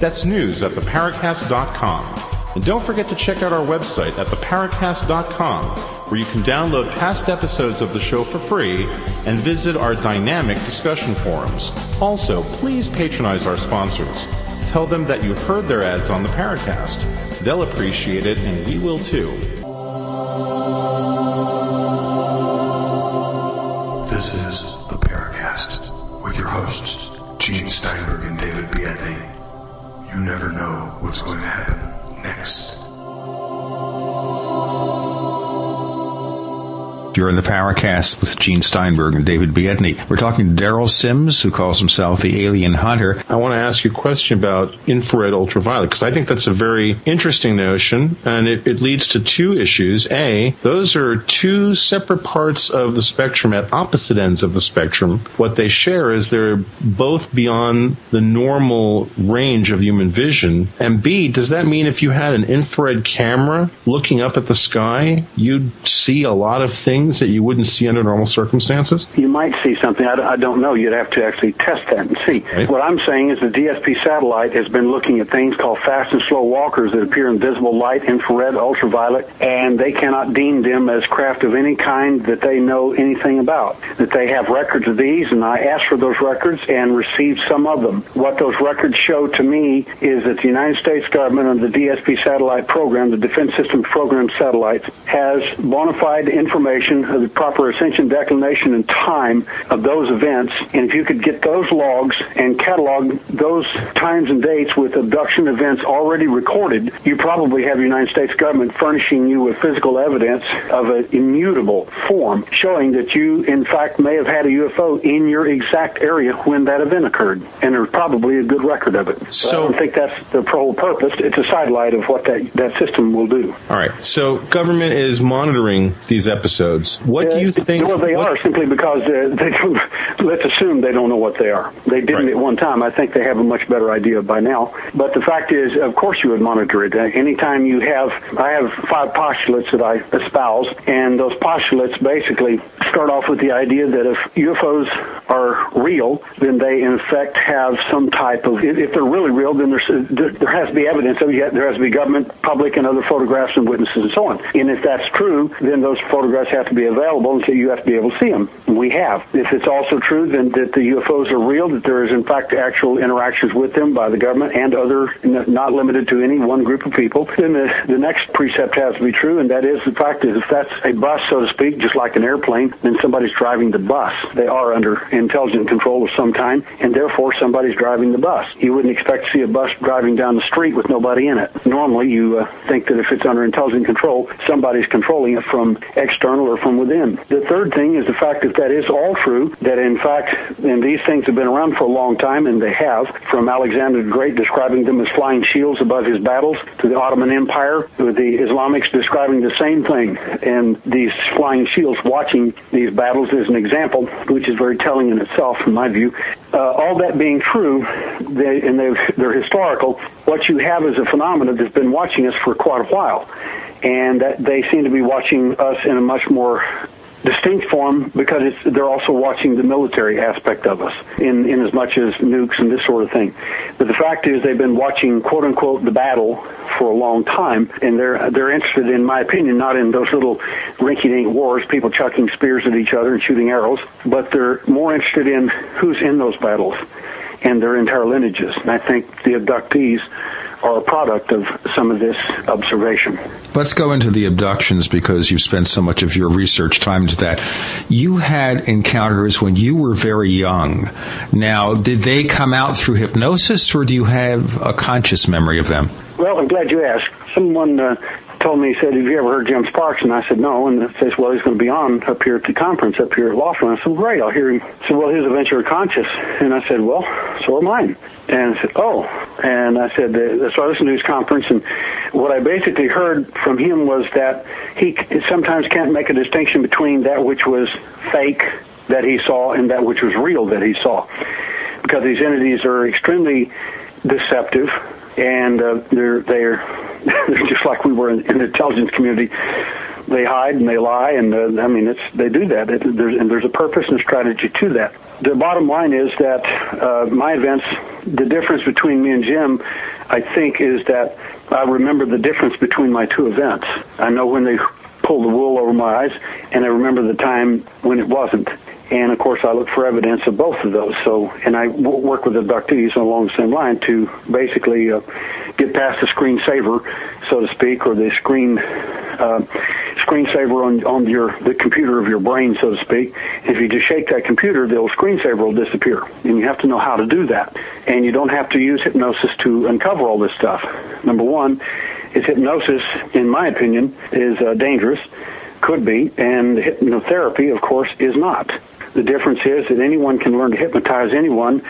That's news at theparacast.com. And don't forget to check out our website at theparacast.com, where you can download past episodes of the show for free and visit our dynamic discussion forums. Also, please patronize our sponsors. Tell them that you heard their ads on the Paracast. They'll appreciate it, and we will too. This is the Paracast with your hosts, Gene Steinberg and David Biedny. You never know what's going to happen next. You're in the Paracast with Gene Steinberg and David Biedny. We're talking to Derrel Sims, who calls himself the Alien Hunter. I want to ask you a question about infrared ultraviolet because I think that's a very interesting notion and it, it, leads to two issues. A, those are two separate parts of the spectrum at opposite ends of the spectrum. What they share is they're both beyond the normal range of human vision. And B, does that mean if you had an infrared camera looking up at the sky, you'd see a lot of things? That you wouldn't see under normal circumstances? You might see something. I, I don't know. You'd have to actually test that and see. Right. What I'm saying is the DSP satellite has been looking at things called fast and slow walkers that appear in visible light, infrared, ultraviolet, and they cannot deem them as craft of any kind that they know anything about. That they have records of these, and I asked for those records and received some of them. What those records show to me is that the United States government under the DSP satellite program, the Defense Systems Program satellites, has bona fide information of uh, the proper ascension, declination, and time of those events. And if you could get those logs and catalog those times and dates with abduction events already recorded, you probably have the United States government furnishing you with physical evidence of an immutable form showing that you, in fact, may have had a UFO in your exact area when that event occurred. And there's probably a good record of it. So- I don't think that's the whole purpose. It's a sidelight of what that, that system will do. All right. So government is monitoring these episodes. What do you Uh, think? Well, they what- are simply because uh, they don't. (laughs) Let's assume they don't know what they are. They didn't Right. at one time. I think they have a much better idea by now. But the fact is, of course, you would monitor it. Uh, anytime you have, I have five postulates that I espouse, and those postulates basically start off with the idea that if UFOs are real, then they in effect have some type of. If they're really real, then there's, there there has to be evidence of it. There has to be government, public, and other photographs and witnesses and so on. And if that's true, then those photographs have to be available, so you have to be able to see them. We have. If it's also true then that the UFOs are real, that there is in fact actual interactions with them by the government and other, not limited to any one group of people, then the, the next precept has to be true, and that is the fact is if that's a bus, so to speak, just like an airplane, then somebody's driving the bus. They are under intelligent control of some kind, and therefore somebody's driving the bus. You wouldn't expect to see a bus driving down the street with nobody in it. Normally, you uh, think that if it's under intelligent control, somebody's controlling it from external or from within. The third thing is the fact that that is all true, that in fact, and these things have been around for a long time, and they have, from Alexander the Great describing them as flying shields above his battles, to the Ottoman Empire, with the Islamics describing the same thing, and these flying shields watching these battles is an example, which is very telling in itself, in my view. Uh, all that being true, they, and they're historical, what you have is a phenomenon that's been watching us for quite a while and that they seem to be watching us in a much more distinct form because they're also watching the military aspect of us in, in as much as nukes and this sort of thing. But the fact is they've been watching quote unquote the battle for a long time and they're they're interested in my opinion not in those little rinky dink wars, people chucking spears at each other and shooting arrows, but they're more interested in who's in those battles and their entire lineages. And I think the abductees are a product of some of this observation. Let's go into the abductions because you've spent so much of your research time into that. You had encounters when you were very young. Now, did they come out through hypnosis or do you have a conscious memory of them? Well, I'm glad you asked. Someone uh, told me, he said, have you ever heard Jim Sparks? And I said, no. And he says, well, he's going to be on up here at the conference up here at Laughlin. I said, great, I'll hear him. He said, well, his adventure conscious. And I said, well, so are mine. And I said, oh. And I said, so I listened to his conference, and what I basically heard from him was that he sometimes can't make a distinction between that which was fake that he saw and that which was real that he saw. Because these entities are extremely deceptive, and uh, they're, they're, (laughs) they're just like we were in, in the intelligence community they hide and they lie, and uh, I mean, it's they do that. It, there's, and there's a purpose and strategy to that. The bottom line is that uh, my events, the difference between me and Jim, I think, is that I remember the difference between my two events. I know when they pulled the wool over my eyes, and I remember the time when it wasn't. And of course, I look for evidence of both of those. So, and I work with abductees along the same line to basically uh, get past the screensaver, so to speak, or the screen uh, screensaver on on your the computer of your brain, so to speak. If you just shake that computer, the old screensaver will disappear, and you have to know how to do that. And you don't have to use hypnosis to uncover all this stuff. Number one is hypnosis, in my opinion, is uh, dangerous, could be, and hypnotherapy, of course, is not. The difference is that anyone can learn to hypnotize anyone,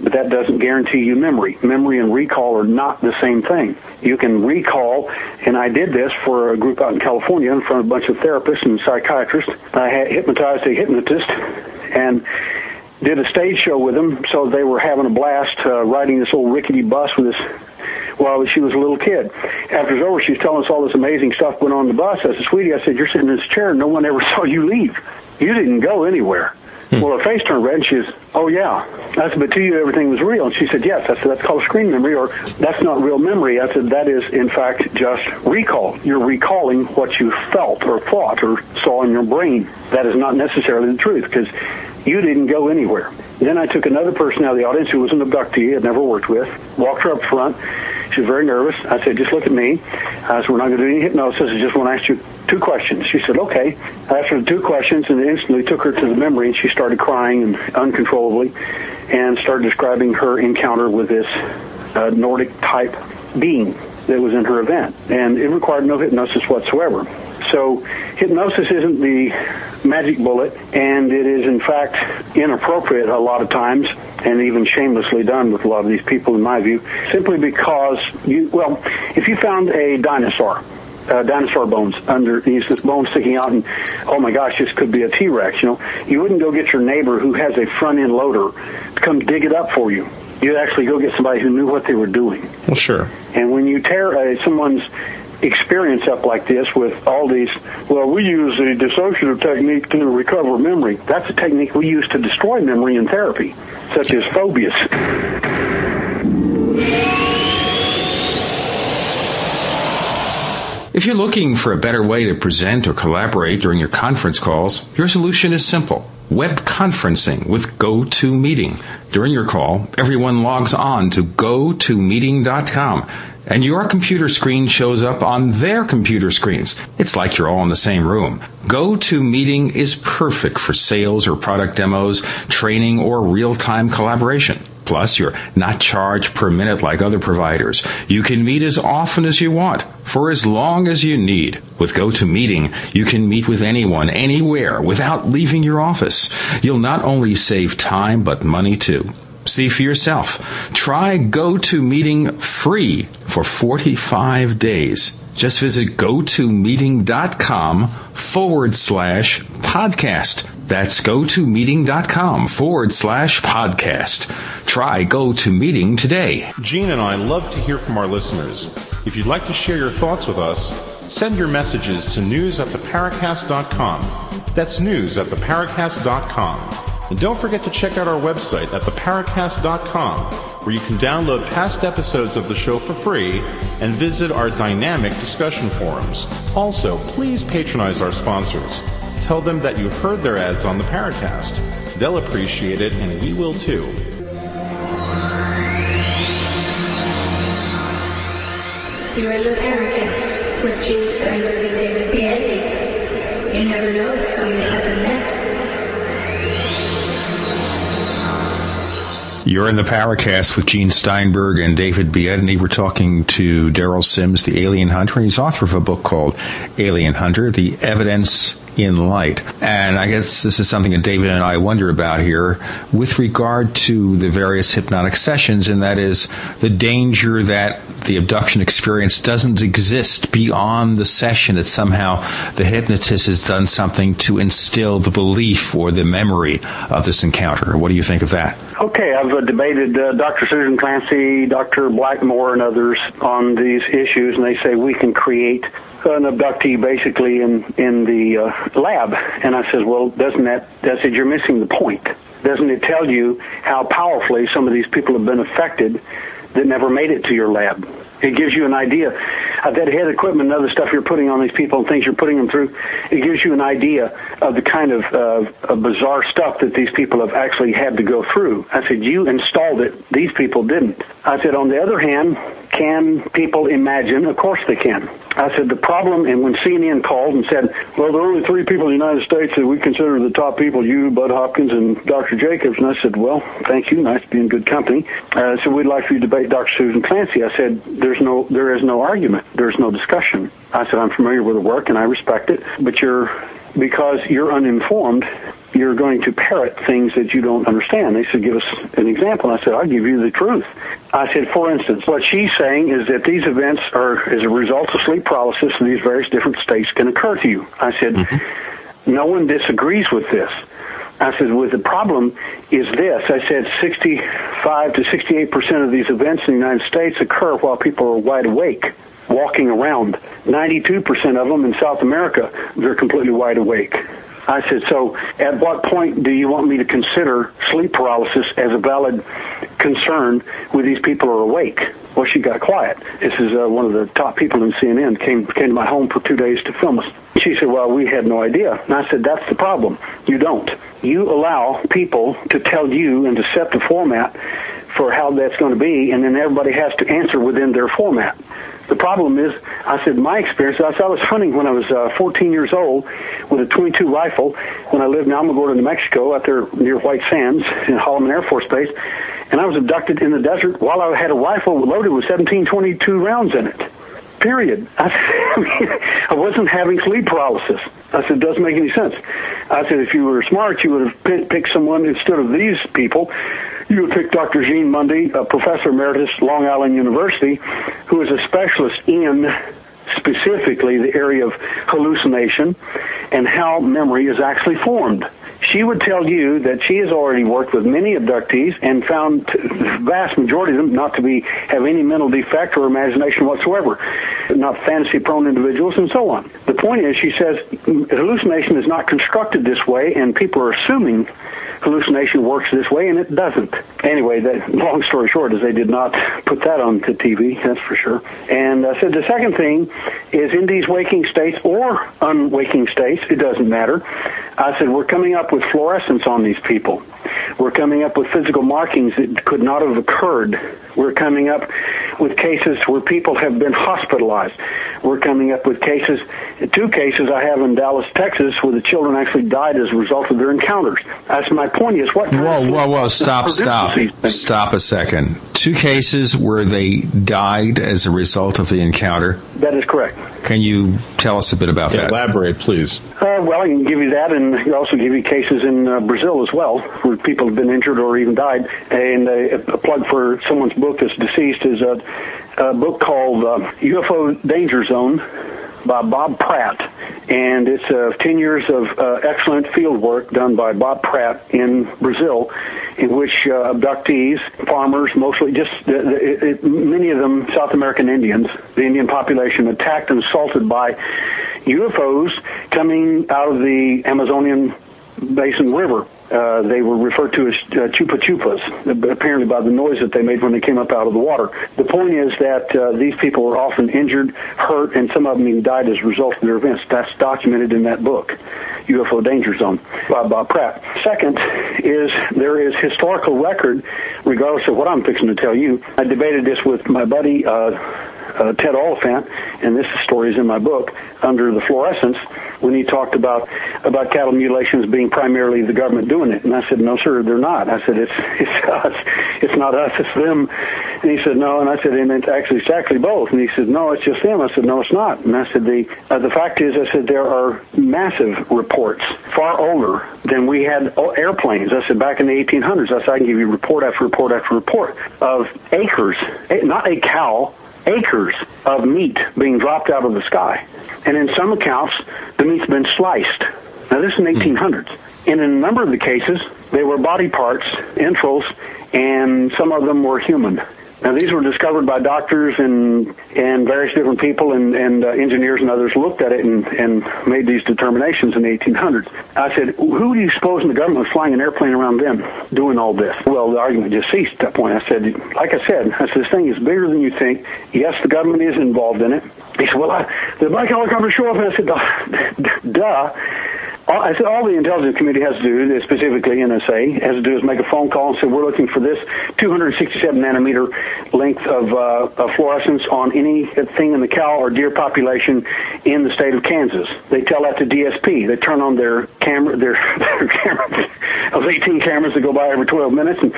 but that doesn't guarantee you memory. Memory and recall are not the same thing. You can recall, and I did this for a group out in California in front of a bunch of therapists and psychiatrists. I had hypnotized a hypnotist and did a stage show with them, so they were having a blast uh, riding this old rickety bus with this while she was a little kid. After it's over, she's telling us all this amazing stuff went on the bus. I said, sweetie, I said, you're sitting in this chair. No one ever (laughs) saw you leave. You didn't go anywhere. Well, her face turned red, and she says, "Oh yeah." I said, "But to you, everything was real." And she said, "Yes." I said, "That's called screen memory, or that's not real memory." I said, "That is, in fact, just recall. You're recalling what you felt or thought or saw in your brain. That is not necessarily the truth because you didn't go anywhere." Then I took another person out of the audience who was an abductee I'd never worked with, walked her up front. She was very nervous. I said, just look at me. I said, we're not going to do any hypnosis. I just want to ask you two questions. She said, okay. I asked her two questions and instantly took her to the memory and she started crying and uncontrollably and started describing her encounter with this uh, Nordic type being that was in her event. And it required no hypnosis whatsoever. So hypnosis isn't the magic bullet, and it is in fact inappropriate a lot of times, and even shamelessly done with a lot of these people, in my view, simply because you, well, if you found a dinosaur, uh, dinosaur bones under these bones sticking out, and oh my gosh, this could be a T Rex. You know, you wouldn't go get your neighbor who has a front end loader to come dig it up for you. You'd actually go get somebody who knew what they were doing. Well, sure. And when you tear uh, someone's experience up like this with all these, well, we use the dissociative technique to recover memory. That's a technique we use to destroy memory in therapy, such as phobias. If you're looking for a better way to present or collaborate during your conference calls, your solution is simple. Web conferencing with GoToMeeting. During your call, everyone logs on to gotomeeting.com and your computer screen shows up on their computer screens. It's like you're all in the same room. GoToMeeting is perfect for sales or product demos, training, or real time collaboration. Plus, you're not charged per minute like other providers. You can meet as often as you want, for as long as you need. With GoToMeeting, you can meet with anyone, anywhere, without leaving your office. You'll not only save time, but money too. See for yourself. Try GoToMeeting free for 45 days. Just visit gotomeeting.com forward slash podcast. That's gotomeeting.com forward slash podcast. Try Go To Meeting today. Gene and I love to hear from our listeners. If you'd like to share your thoughts with us, send your messages to news at theparacast.com That's news at theparacast.com. And don't forget to check out our website at theparacast.com, where you can download past episodes of the show for free and visit our dynamic discussion forums. Also, please patronize our sponsors. Tell them that you heard their ads on the Paracast. They'll appreciate it, and we will too. You're in the Paracast with Gene Steinberg and David Biedny. You never know what's going to happen next. You're in the Paracast with Gene Steinberg and David Biedny. We're talking to Derrel Sims, the alien hunter. He's author of a book called Alien Hunter, The Evidence in light. And I guess this is something that David and I wonder about here with regard to the various hypnotic sessions, and that is the danger that the abduction experience doesn't exist beyond the session, that somehow the hypnotist has done something to instill the belief or the memory of this encounter. What do you think of that? Okay, I've uh, debated uh, Dr. Susan Clancy, Dr. Blackmore, and others on these issues, and they say we can create an abductee basically in in the uh, lab. And I says, well, doesn't that? I said, you're missing the point. Doesn't it tell you how powerfully some of these people have been affected that never made it to your lab? It gives you an idea of that head equipment and other stuff you're putting on these people and things you're putting them through. It gives you an idea of the kind of, uh, of bizarre stuff that these people have actually had to go through. I said, you installed it. These people didn't. I said, on the other hand, can people imagine? Of course they can. I said the problem, and when CNN called and said, "Well, there are only three people in the United States that we consider the top people: you, Bud Hopkins, and Dr. Jacobs," and I said, "Well, thank you. Nice to be in good company." Uh, so we'd like for you to debate Dr. Susan Clancy. I said, "There's no, there is no argument. There's no discussion." I said, "I'm familiar with the work and I respect it, but you're because you're uninformed." You're going to parrot things that you don't understand. They said, give us an example. I said, I'll give you the truth. I said, for instance, what she's saying is that these events are as a result of sleep paralysis and these various different states can occur to you. I said, mm-hmm. no one disagrees with this. I said, well, the problem is this. I said 65 to 68 percent of these events in the United States occur while people are wide awake, walking around. 92 percent of them in South America, they're completely wide awake. I said, so at what point do you want me to consider sleep paralysis as a valid concern when these people are awake? Well, she got quiet. This is uh, one of the top people in CNN came came to my home for two days to film us. She said, well, we had no idea. And I said, that's the problem. You don't. You allow people to tell you and to set the format for how that's going to be, and then everybody has to answer within their format. The problem is, I said, my experience, I, said, I was hunting when I was uh, 14 years old with a 22 rifle when I lived in Alamogordo, New Mexico, out there near White Sands in Holloman Air Force Base. And I was abducted in the desert while I had a rifle loaded with 1722 rounds in it. Period. (laughs) I, (laughs) I wasn't having sleep paralysis. I said, doesn't make any sense. I said, if you were smart, you would have picked someone instead of these people you would pick Dr. Jean Mundy, a professor emeritus, Long Island University, who is a specialist in specifically the area of hallucination and how memory is actually formed. She would tell you that she has already worked with many abductees and found the vast majority of them not to be have any mental defect or imagination whatsoever, not fantasy prone individuals and so on. The point is, she says hallucination is not constructed this way, and people are assuming hallucination works this way, and it doesn't. Anyway, that long story short is they did not put that on the TV, that's for sure. And I uh, said the second thing is in these waking states or unwaking states, it doesn't matter. I said we're coming up with fluorescence on these people. We're coming up with physical markings that could not have occurred. We're coming up with cases where people have been hospitalized. We're coming up with cases, two cases I have in Dallas, Texas, where the children actually died as a result of their encounters. That's my point is what. Whoa, whoa, whoa! Stop, stop, stop a second. Two cases where they died as a result of the encounter. That is correct. Can you tell us a bit about yeah, that? Elaborate, please. Uh, well, I can give you that, and I also give you cases in uh, Brazil as well, where people have been injured or even died. And uh, a plug for someone's book that's deceased is a, a book called uh, UFO Danger Zone by Bob Pratt. and it's uh, 10 years of uh, excellent field work done by Bob Pratt in Brazil, in which uh, abductees, farmers, mostly just it, it, many of them South American Indians, the Indian population attacked and assaulted by UFOs coming out of the Amazonian basin river. Uh, they were referred to as uh, chupa chupas, apparently by the noise that they made when they came up out of the water. The point is that uh, these people were often injured, hurt, and some of them even died as a result of their events. That's documented in that book, UFO Danger Zone, by Bob Pratt. Second is there is historical record, regardless of what I'm fixing to tell you. I debated this with my buddy. Uh, uh, Ted Oliphant, and this story is in my book, under the fluorescence, when he talked about about cattle mutilations being primarily the government doing it. And I said, no, sir, they're not. I said, it's (laughs) it's us. It's not us. It's them. And he said, no. And I said, and it's actually it's exactly both. And he said, no, it's just them. I said, no, it's not. And I said, the uh, the fact is, I said there are massive reports, far older than we had airplanes. I said back in the 1800s. I said I can give you report after report after report of acres, not a cow acres of meat being dropped out of the sky. And in some accounts, the meat's been sliced. Now, this is in the 1800s. And in a number of the cases, they were body parts, entrails, and some of them were human. Now, these were discovered by doctors and and various different people and, and uh, engineers and others looked at it and, and made these determinations in the 1800s. I said, who do you suppose in the government was flying an airplane around them doing all this? Well, the argument just ceased at that point. I said, like I said, I said, this thing is bigger than you think. Yes, the government is involved in it. He said, well, I, the black helicopters show up, and I said, duh. (laughs) I said all the intelligence community has to do, specifically NSA, has to do is make a phone call and say we're looking for this 267 nanometer length of, uh, of fluorescence on anything in the cow or deer population in the state of Kansas. They tell that to DSP. They turn on their camera, their, (laughs) their camera, those 18 cameras that go by every 12 minutes, and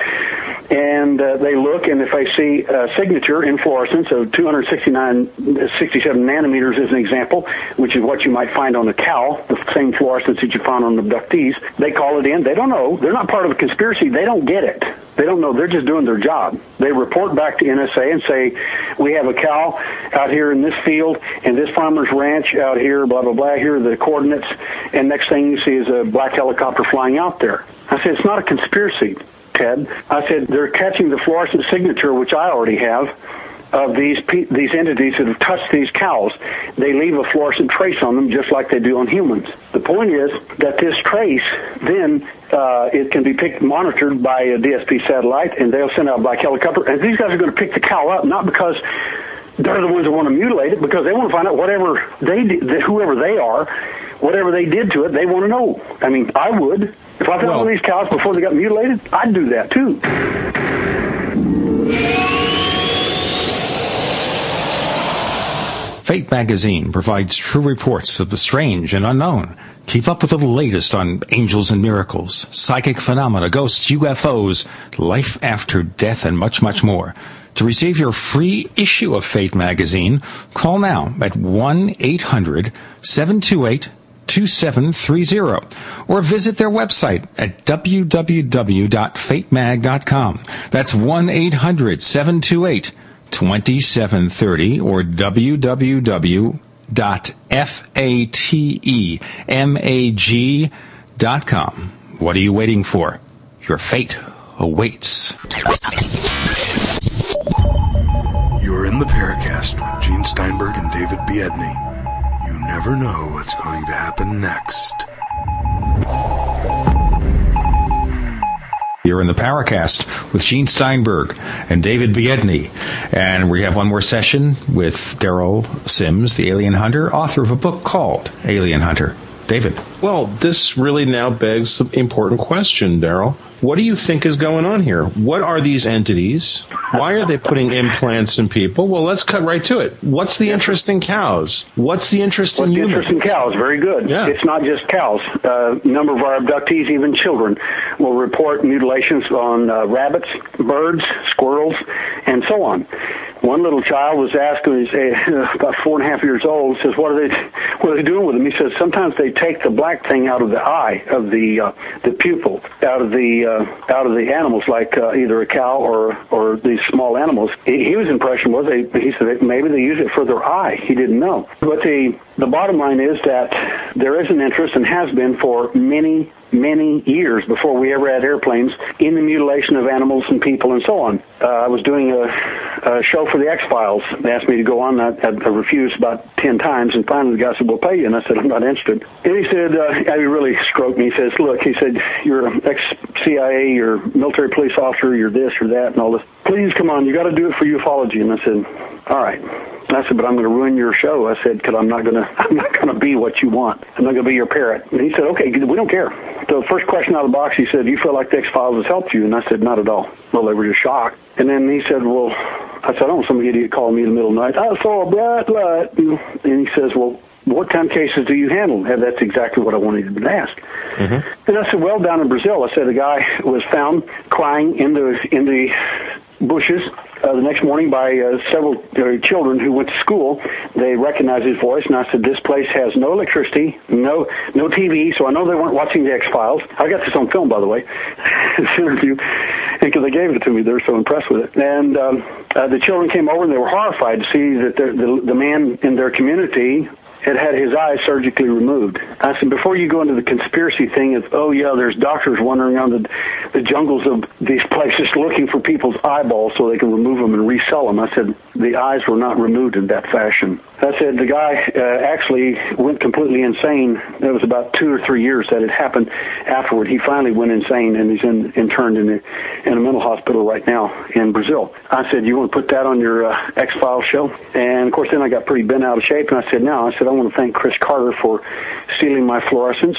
and uh, they look, and if they see a signature in fluorescence of 269, 67 nanometers as an example, which is what you might find on a cow, the same fluorescence that you found on abductees, they call it in. They don't know. They're not part of a conspiracy. They don't get it. They don't know. They're just doing their job. They report back to NSA and say, we have a cow out here in this field and this farmer's ranch out here, blah, blah, blah. Here are the coordinates. And next thing you see is a black helicopter flying out there. I said, it's not a conspiracy. Ted. I said they're catching the fluorescent signature, which I already have, of these these entities that have touched these cows. They leave a fluorescent trace on them, just like they do on humans. The point is that this trace then uh, it can be picked, monitored by a DSP satellite, and they'll send out black helicopter. And these guys are going to pick the cow up, not because they're the ones that want to mutilate it, because they want to find out whatever they, whoever they are, whatever they did to it, they want to know. I mean, I would. If I found well, one of these cows before they got mutilated, I'd do that too. Fate magazine provides true reports of the strange and unknown. Keep up with the latest on angels and miracles, psychic phenomena, ghosts, UFOs, life after death, and much, much more. To receive your free issue of Fate magazine, call now at 1 800 728 2730 or visit their website at www.fatemag.com. That's 1-800-728-2730 or www.fatemag.com. What are you waiting for? Your fate awaits. You're in the Paracast with Gene Steinberg and David Biedny never know what's going to happen next. You're in the Paracast with Gene Steinberg and David Biedny. And we have one more session with Derrel Sims, the alien hunter, author of a book called Alien Hunter. David. Well, this really now begs the important question, Derrel. What do you think is going on here? What are these entities? Why are they putting implants in people? Well, let's cut right to it. What's the interest in cows? What's the interest What's in the humans? interest in cows? Very good. Yeah. It's not just cows. Uh, a number of our abductees, even children, will report mutilations on uh, rabbits, birds, squirrels, and so on. One little child was asked when he's uh, about four and a half years old, says, "What are they? What are they doing with him?" He says, "Sometimes they take the black thing out of the eye of the uh, the pupil, out of the uh, out of the animals, like uh, either a cow or or these small animals." He, his impression was they he said maybe they use it for their eye. He didn't know, but the the bottom line is that there is an interest and has been for many, many years before we ever had airplanes in the mutilation of animals and people and so on. Uh, I was doing a, a show for the X Files. They asked me to go on. I, I refused about ten times, and finally the guy said, "We'll pay you," and I said, "I'm not interested." And he said, uh, he really stroked me. He says, "Look," he said, "You're an ex-CIA, you're a military police officer, you're this, you're that, and all this. Please come on. You got to do it for ufology." And I said, "All right." I said, but I'm going to ruin your show. I said, because I'm not going (laughs) to, I'm not going to be what you want. I'm not going to be your parrot. And he said, okay, we don't care. So the first question out of the box, he said, do you feel like the X Files has helped you? And I said, not at all. Well, they were just shocked. And then he said, well, I said, I don't want some idiot calling me in the middle of the night. I saw a bright light. And he says, well, what kind of cases do you handle? And that's exactly what I wanted to ask. Mm-hmm. And I said, well, down in Brazil, I said a guy was found crying in the in the bushes uh, the next morning by uh, several uh, children who went to school. They recognized his voice, and I said, "This place has no electricity, no no TV, so I know they weren't watching the X Files. I got this on film, by the way, (laughs) this interview, because they gave it to me. They were so impressed with it. And um, uh, the children came over, and they were horrified to see that the, the the man in their community had had his eyes surgically removed. I said, before you go into the conspiracy thing of, oh yeah, there's doctors wandering around the, the jungles of these places looking for people's eyeballs so they can remove them and resell them. I said, the eyes were not removed in that fashion. I said, the guy uh, actually went completely insane. It was about two or three years that it happened afterward. He finally went insane and he's in, interned in a, in a mental hospital right now in Brazil. I said, you want to put that on your uh, X-Files show? And of course then I got pretty bent out of shape and I said, no, I said, I want to thank Chris Carter for stealing my fluorescence,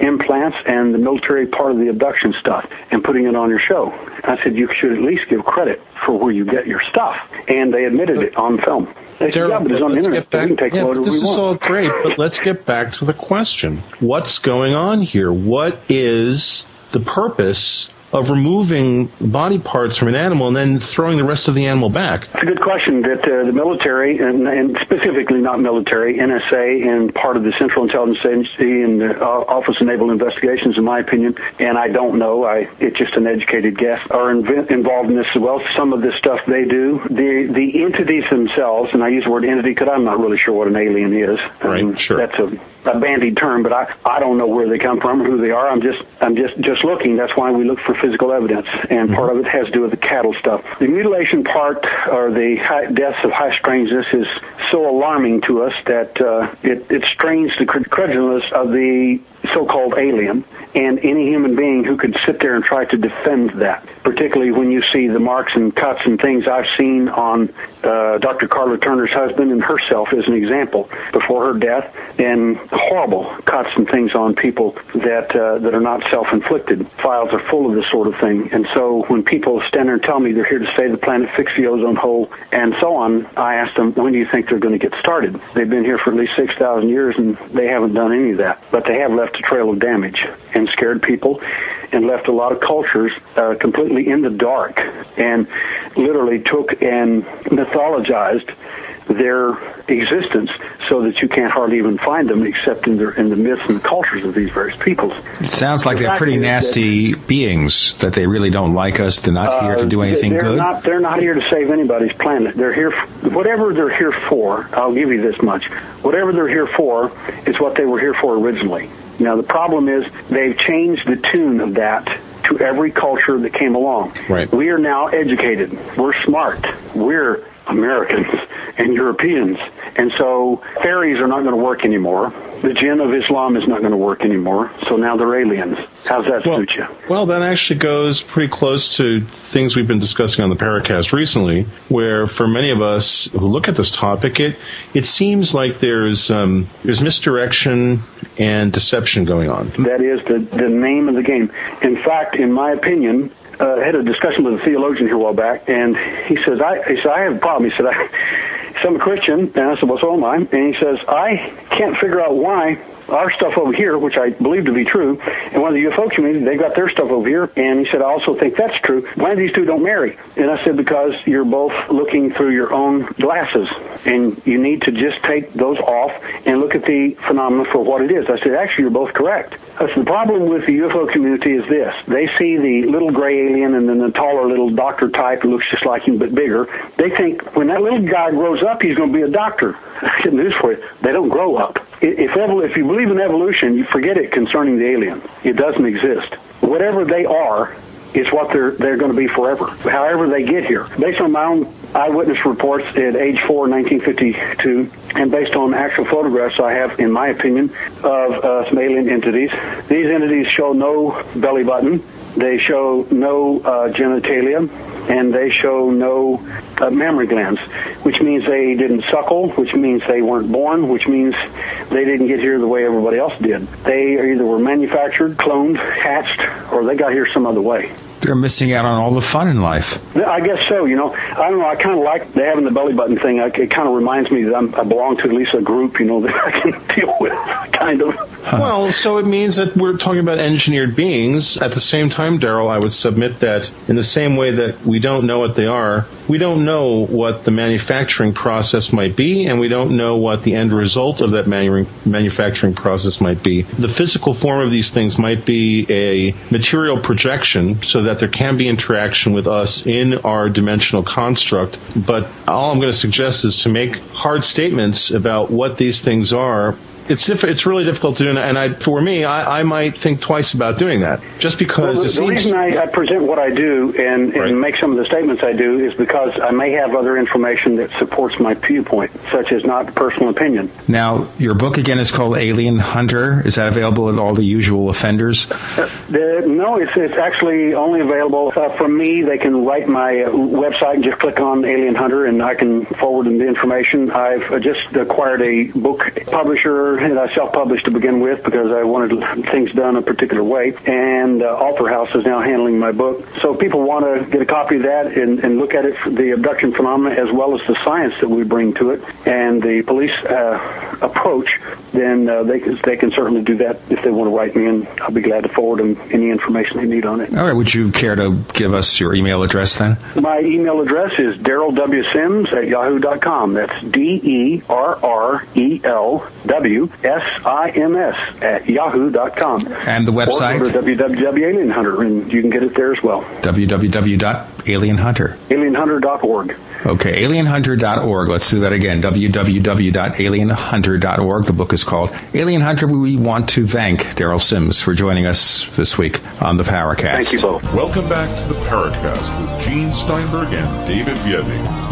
implants, and the military part of the abduction stuff and putting it on your show. I said, you should at least give credit for where you get your stuff. And they admitted it on film. They said, yeah, but it's on the internet. back. we can take yeah, whatever this we is want. all great, but let's get back to the question: What's going on here? What is the purpose of removing body parts from an animal and then throwing the rest of the animal back? It's a good question that uh, the military, and, and specifically not military, NSA, and part of the Central Intelligence Agency and the uh, Office of Naval Investigations, in my opinion, and I don't know, I it's just an educated guess, are inv- involved in this as well. Some of this stuff they do. The the entities themselves, and I use the word entity because I'm not really sure what an alien is. Right, Um, sure. That's a a bandied term, but I, I don't know where they come from or who they are. I'm just I'm just just looking. That's why we look for physical evidence, and part of it has to do with the cattle stuff. The mutilation part or the high, deaths of high strangeness is so alarming to us that uh, it it strains the cred- credulous of the so-called alien and any human being who could sit there and try to defend that particularly when you see the marks and cuts and things I've seen on uh, Dr. Karla Turner's husband and herself as an example before her death and horrible cuts and things on people that uh, that are not self-inflicted files are full of this sort of thing and so when people stand there and tell me they're here to save the planet fix the ozone hole and so on I ask them when do you think they're going to get started they've been here for at least 6,000 years and they haven't done any of that but they have left a trail of damage and scared people and left a lot of cultures uh, completely in the dark and literally took and mythologized their existence so that you can't hardly even find them except in the in the myths and the cultures of these various peoples. It sounds like The they're pretty is that- nasty beings, that they really don't like us. They're not here to do Uh, anything they're good. Not, they're not here to save anybody's planet. They're here, for, whatever they're here for. I'll give you this much: whatever they're here for is what they were here for originally. Now the problem is they've changed the tune of that to every culture that came along. Right. We are now educated. We're smart. We're Americans and Europeans, and so fairies are not going to work anymore. The jinn of Islam is not going to work anymore. So now they're aliens. How's that Well, suit you? well, that actually goes pretty close to things we've been discussing on the Paracast recently, where for many of us who look at this topic, it it seems like there's um, there's misdirection and deception going on. That is the, the name of the game. In fact, in my opinion, uh, had a discussion with a theologian here a while back, and he says, I, he said, I have a problem. He said, I, so (laughs) I'm a Christian, and I said, well, so am I. And he says, I can't figure out why our stuff over here, which I believe to be true, and one of the UFO community, they got their stuff over here. And he said, I also think that's true. Why these two don't marry? And I said, because you're both looking through your own glasses, and you need to just take those off and look at the phenomenon for what it is. I said, actually, you're both correct. That's the problem with the UFO community is this. They see the little gray alien and then the taller little doctor type who looks just like him but bigger. They think when that little guy grows up, he's going to be a doctor. (laughs) I got news for you. They don't grow up. If, if you believe in evolution, you forget it concerning the alien. It doesn't exist. Whatever they are, is what they're they're going to be forever. However they get here, based on my own eyewitness reports at age four, 1952, and based on actual photographs I have, in my opinion, of uh, some alien entities. These entities show no belly button. They show no uh, genitalia and they show no uh, mammary glands, which means they didn't suckle, which means they weren't born, which means they didn't get here the way everybody else did. They either were manufactured, cloned, hatched, or they got here some other way. They're missing out on all the fun in life. I guess so. You know, I don't know. I kind of like the having the belly button thing. It kind of reminds me that I'm, I belong to at least a group. You know (laughs) that I can deal with, (laughs) kind of. Well, so it means that we're talking about engineered beings. At the same time, Derrel, I would submit that in the same way that we don't know what they are, we don't know what the manufacturing process might be, and we don't know what the end result of that manu- manufacturing process might be. The physical form of these things might be a material projection so that there can be interaction with us in our dimensional construct, but all I'm going to suggest is to make hard statements about what these things are it's diff- it's really difficult to do, and I, for me, I, I might think twice about doing that, just because well, the, the reason I, I, present what I do and, and right. make some of the statements I do is because I may have other information that supports my viewpoint, such as not personal opinion. Now, your book again is called Alien Hunter. Is that available at all the usual offenders? Uh, the, no, it's it's actually only available uh, from me. They can write my uh, website and just click on Alien Hunter, and I can forward them the information. I've uh, just acquired a book publisher and I self-published to begin with because I wanted things done a particular way. And uh, Author House is now handling my book. So if people want to get a copy of that and, and look at it, the abduction phenomena as well as the science that we bring to it and the police uh, approach, then uh, they they can certainly do that if they want to write me, and I'll be glad to forward them any information they need on it. All right. Would you care to give us your email address then? My email address is Derrel W Sims at yahoo.com. That's D E R R E L W S-I-M-S at yahoo.com. And the website? Or go to www.alienhunter, and you can get it there as well. www.alienhunter. Alienhunter.org. Okay, alienhunter.org. Let's do that again. www.alienhunter.org. The book is called Alien Hunter. We want to thank Derrel Sims for joining us this week on the Paracast. Thank you both. Welcome back to the Paracast with Gene Steinberg and David Biedny.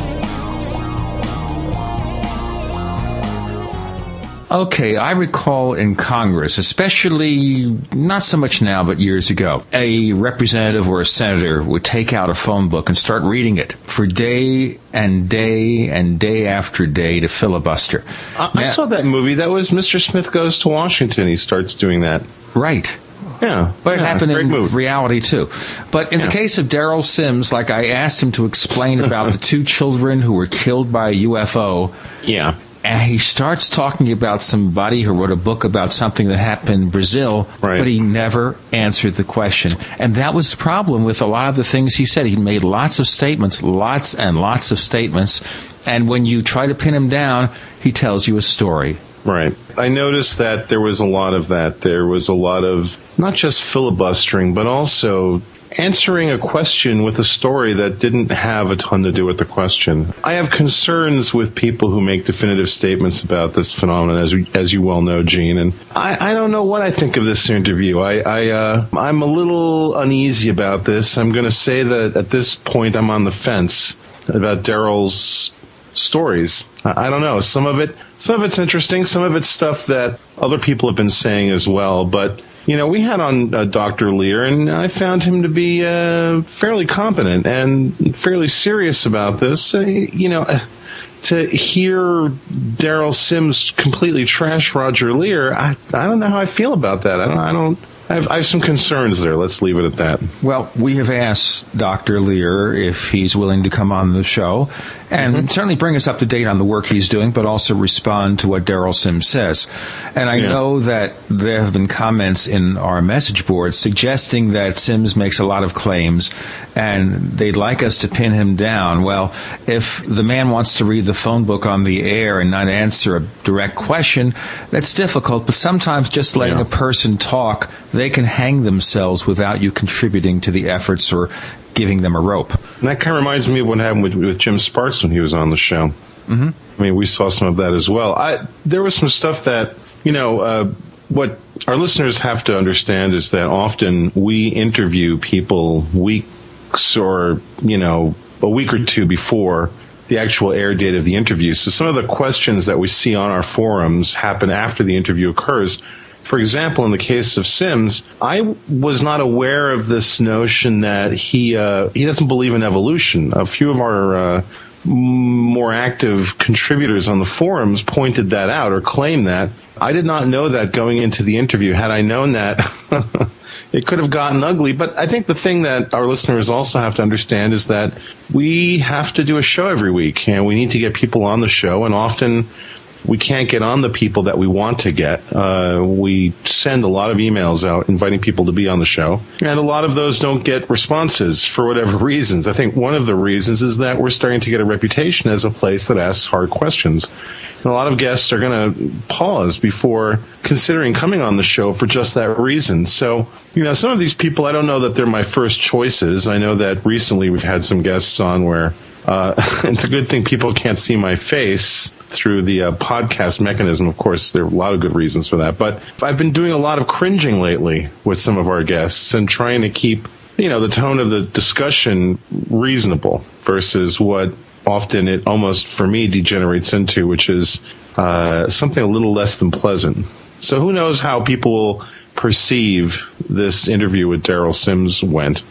Okay, I recall in Congress, especially not so much now, but years ago, a representative or a senator would take out a phone book and start reading it for day and day and day after day to filibuster. I, now, I saw that movie. That was Mr. Smith Goes to Washington. He starts doing that. Right. Yeah. But it yeah, happened in move. reality too. But in yeah. the case of Derrel Sims, like I asked him to explain about the (laughs) two children who were killed by a UFO. Yeah and he starts talking about somebody who wrote a book about something that happened in Brazil, right. but he never answered the question. And that was the problem with a lot of the things he said. He made lots of statements, lots and lots of statements, and when you try to pin him down, he tells you a story. Right. I noticed that there was a lot of that. There was a lot of not just filibustering, but also answering a question with a story that didn't have a ton to do with the question. I have concerns with people who make definitive statements about this phenomenon, as as you well know, Gene. And I, I don't know what I think of this interview. I, I uh, I'm a little uneasy about this. I'm going to say that at this point I'm on the fence about Derrel's stories. I, I don't know. Some of it, some of it's interesting. Some of it's stuff that other people have been saying as well, but you know, we had on uh, Dr. Leir, and I found him to be uh, fairly competent and fairly serious about this. Uh, you know, uh, to hear Derrel Sims completely trash Roger Leir, I, I don't know how I feel about that. I don't, I don't I have, I have some concerns there. Let's leave it at that. Well, we have asked Dr. Leir if he's willing to come on the show and Mm-hmm. certainly bring us up to date on the work he's doing, but also respond to what Derrel Sims says. And I Yeah. know that there have been comments in our message board suggesting that Sims makes a lot of claims and they'd like us to pin him down. Well, if the man wants to read the phone book on the air and not answer a direct question, that's difficult, but sometimes just letting Yeah. a person talk, they can hang themselves without you contributing to the efforts or giving them a rope. And that kind of reminds me of what happened with, with Jim Sparks when he was on the show. Mm-hmm. I mean, we saw some of that as well. I, there was some stuff that, you know, uh, what our listeners have to understand is that often we interview people weeks or, you know, a week or two before the actual air date of the interview. So some of the questions that we see on our forums happen after the interview occurs. For example, in the case of Sims, I was not aware of this notion that he uh, he doesn't believe in evolution. A few of our uh, more active contributors on the forums pointed that out or claimed that. I did not know that going into the interview. Had I known that, (laughs) it could have gotten ugly. But I think the thing that our listeners also have to understand is that we have to do a show every week, and we need to get people on the show, and often we can't get on the people that we want to get. Uh, we send a lot of emails out inviting people to be on the show, and a lot of those don't get responses for whatever (laughs) reasons. I think one of the reasons is that we're starting to get a reputation as a place that asks hard questions. And a lot of guests are going to pause before considering coming on the show for just that reason. So, you know, some of these people, I don't know that they're my first choices. I know that recently we've had some guests on where uh, (laughs) it's a good thing people can't see my face through the uh, podcast mechanism. Of course, there are a lot of good reasons for that. But I've been doing a lot of cringing lately with some of our guests and trying to keep, you know, the tone of the discussion reasonable versus what often it almost, for me, degenerates into, which is uh, something a little less than pleasant. So who knows how people will perceive this interview with Derrel Sims went.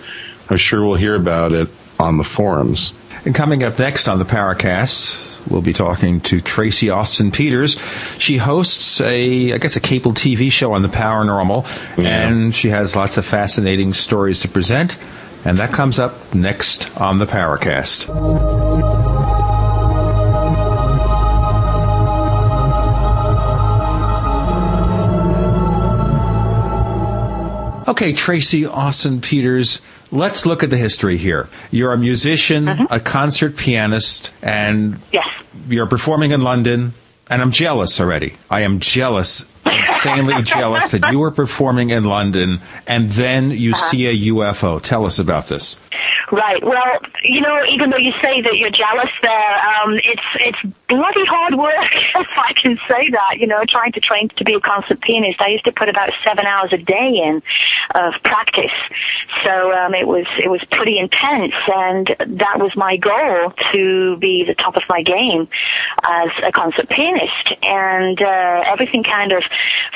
I'm sure we'll hear about it on the forums. And coming up next on the Paracast, we'll be talking to Tracie Austin-Peters. She hosts a, I guess, a cable TV show on the Paranormal, Yeah. and she has lots of fascinating stories to present. And that comes up next on the Paracast. Okay, Tracie Austin-Peters, let's look at the history here. You're a musician, a concert pianist, and Yes. you're performing in London, and I'm jealous already. I am jealous, insanely (laughs) jealous that you are performing in London and then you see a UFO. Tell us about this. Right. Well, you know, even though you say that you're jealous there, um, it's it's bloody hard work, (laughs) if I can say that. You know, trying to train to be a concert pianist, I used to put about seven hours a day in of practice. So um, it was it was pretty intense, and that was my goal to be the top of my game as a concert pianist. And uh, everything kind of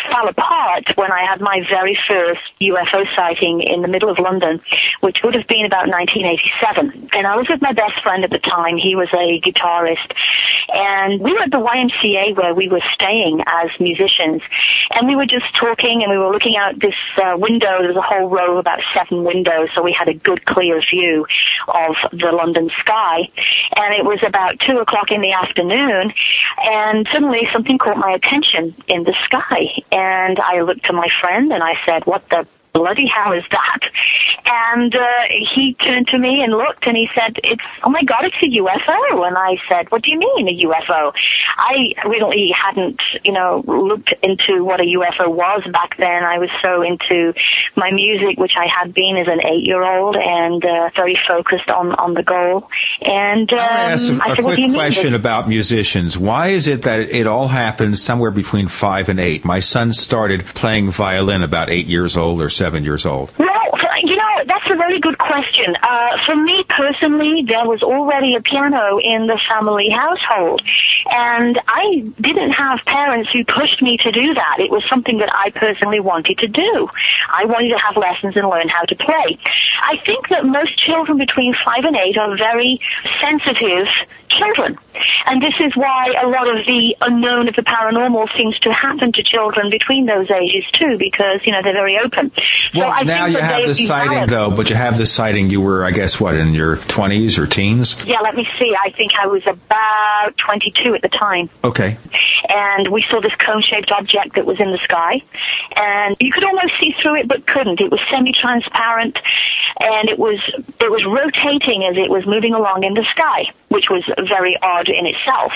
fell apart when I had my very first UFO sighting in the middle of London, which would have been about 1987. And I was with my best friend at the time. He was a guitarist. And we were at the YMCA where we were staying as musicians. And we were just talking and we were looking out this uh, window. There was a whole row of about seven windows, so we had a good clear view of the London sky. And it was about two o'clock in the afternoon. And suddenly something caught my attention in the sky. And I looked to my friend and I said, what the bloody hell is that? And uh, he turned to me and looked and he said, it's, oh my God, it's a UFO. And I said, what do you mean a UFO? I really hadn't, you know, looked into what a UFO was back then. I was so into my music, which I had been as an eight-year-old and uh, very focused on, on the goal. And um, I want to ask I a, a said, you quick question about musicians. Why is it that it all happens somewhere between five and eight? My son started playing violin about eight years old or seven years old. Well, you know, that's a very good question. Uh, for me personally, there was already a piano in the family household, and I didn't have parents who pushed me to do that. It was something that I personally wanted to do. I wanted to have lessons and learn how to play. I think that most children between five and eight are very sensitive children. And this is why a lot of the unknown of the paranormal seems to happen to children between those ages too, because, you know, they're very open. Well, so now you have this sighting, though, but you have this sighting. You were, I guess, what, in your 20s or teens? Yeah, let me see. I think I was about 22 at the time. Okay. and we saw this cone-shaped object that was in the sky, and you could almost see through it, but couldn't. It was semi-transparent, and it was it was rotating as it was moving along in the sky, which was very odd in itself.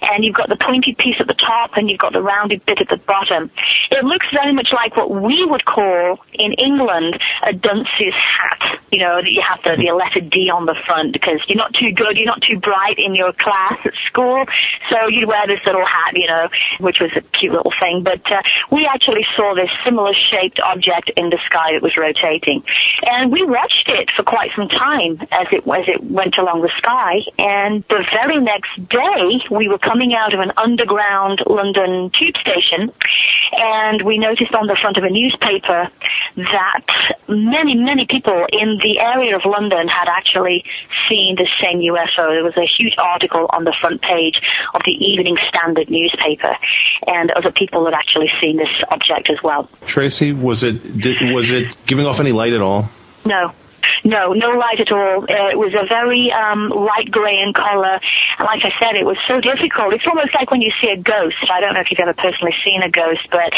And you've got the pointed piece at the top, and you've got the rounded bit at the bottom. It looks very much like what we would call in England a dunce's hat. You know, that you have the, the letter D on the front because you're not too good, you're not too bright in your class at school, so you'd wear this little hat, you know, which was a cute little thing. But uh, we actually saw this similar shaped object in the sky that was rotating, and we watched it for quite some time as it as it went along the sky. And the very next day, we were coming out of an underground London tube station, and we noticed on the front of a newspaper that many many people in the area of London had actually seen the same UFO. There was a huge article on the front page of the Evening Standard newspaper, and other people had actually seen this object as well. Tracie, was it did, was it giving off any light at all? No. No, no light at all. Uh, it was a very um, light grey in colour. And like I said, it was so difficult. It's almost like when you see a ghost. I don't know if you've ever personally seen a ghost, but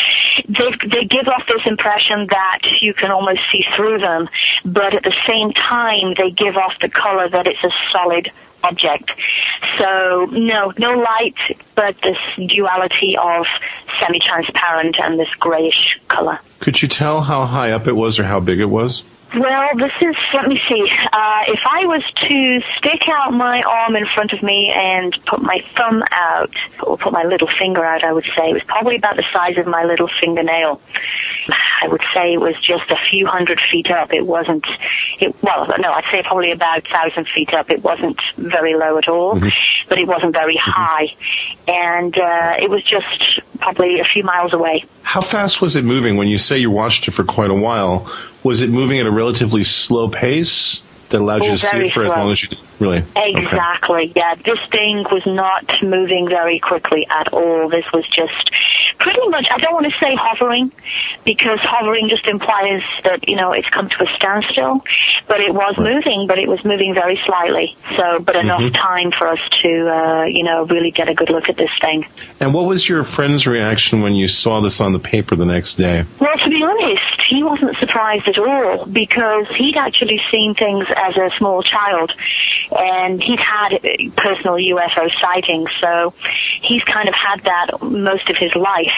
they, they give off this impression that you can almost see through them. But at the same time, they give off the colour that it's a solid object. So no, no light, but this duality of semi-transparent and this greyish colour. Could you tell how high up it was or how big it was? Well, this is, let me see. Uh, if I was to stick out my arm in front of me and put my thumb out, or put my little finger out, I would say it was probably about the size of my little fingernail. I would say it was just a few hundred feet up. It wasn't, it, well, no, I'd say probably about a thousand feet up. It wasn't very low at all, but it wasn't very high. And, uh, it was just probably a few miles away. How fast was it moving? When you say you watched it for quite a while, was it moving at a relatively slow pace that allowed you to see it for as long as you did? Really? Okay. Exactly. Yeah, this thing was not moving very quickly at all. This was just pretty much. I don't want to say hovering because hovering just implies that you know it's come to a standstill. But it was moving, but it was moving very slightly. So, but enough Mhm. time for us to uh, you know really get a good look at this thing. And what was your friend's reaction when you saw this on the paper the next day? Well, to be honest, he wasn't surprised at all because he'd actually seen things as a small child and he's had personal UFO sightings, so he's kind of had that most of his life.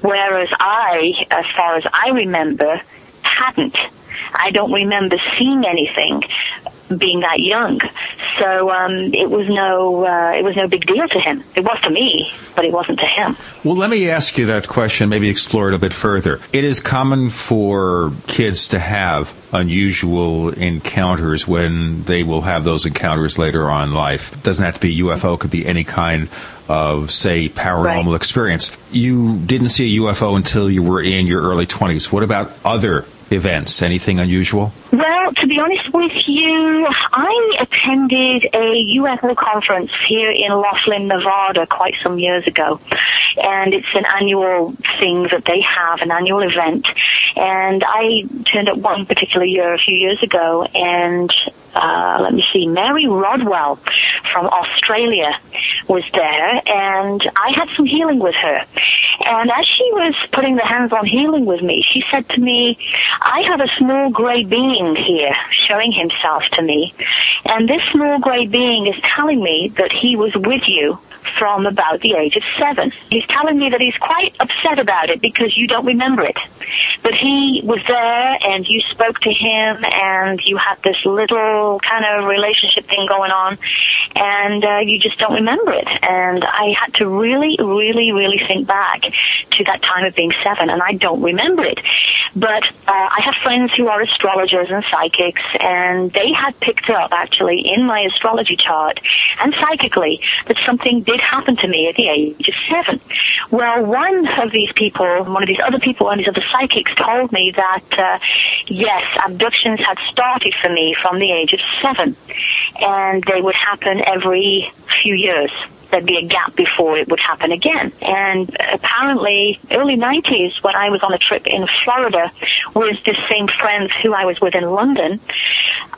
Whereas I, as far as I remember, hadn't. I don't remember seeing anything being that young. So um, it was no uh, it was no big deal to him. It was to me, but it wasn't to him. Well, let me ask you that question, maybe explore it a bit further. It is common for kids to have unusual encounters when they will have those encounters later on in life. It doesn't have to be UFO, it could be any kind of, say, paranormal experience. You didn't see a UFO until you were in your early 20s. What about other events? Anything unusual? Well, to be honest with you, I attended a UFO conference here in Laughlin, Nevada quite some years ago. And it's an annual thing that they have, an annual event. And I turned up one particular year a few years ago and uh, let me see, Mary Rodwell from Australia was there, and I had some healing with her. And as she was putting the hands-on healing with me, she said to me, I have a small gray being here showing himself to me, and this small gray being is telling me that he was with you from about the age of seven. He's telling me that he's quite upset about it because you don't remember it. But he was there and you spoke to him and you had this little kind of relationship thing going on and uh, you just don't remember it. And I had to really, really, really think back to that time of being seven and I don't remember it. But uh, I have friends who are astrologers and psychics and they had picked up actually in my astrology chart and psychically that something did happen to me at the age of seven. Well, one of these people, one of these other people, one of these other psychics told me that, uh, yes, abductions had started for me from the age of seven and they would happen every few years there'd be a gap before it would happen again. And apparently, early 90s, when I was on a trip in Florida with this same friend who I was with in London,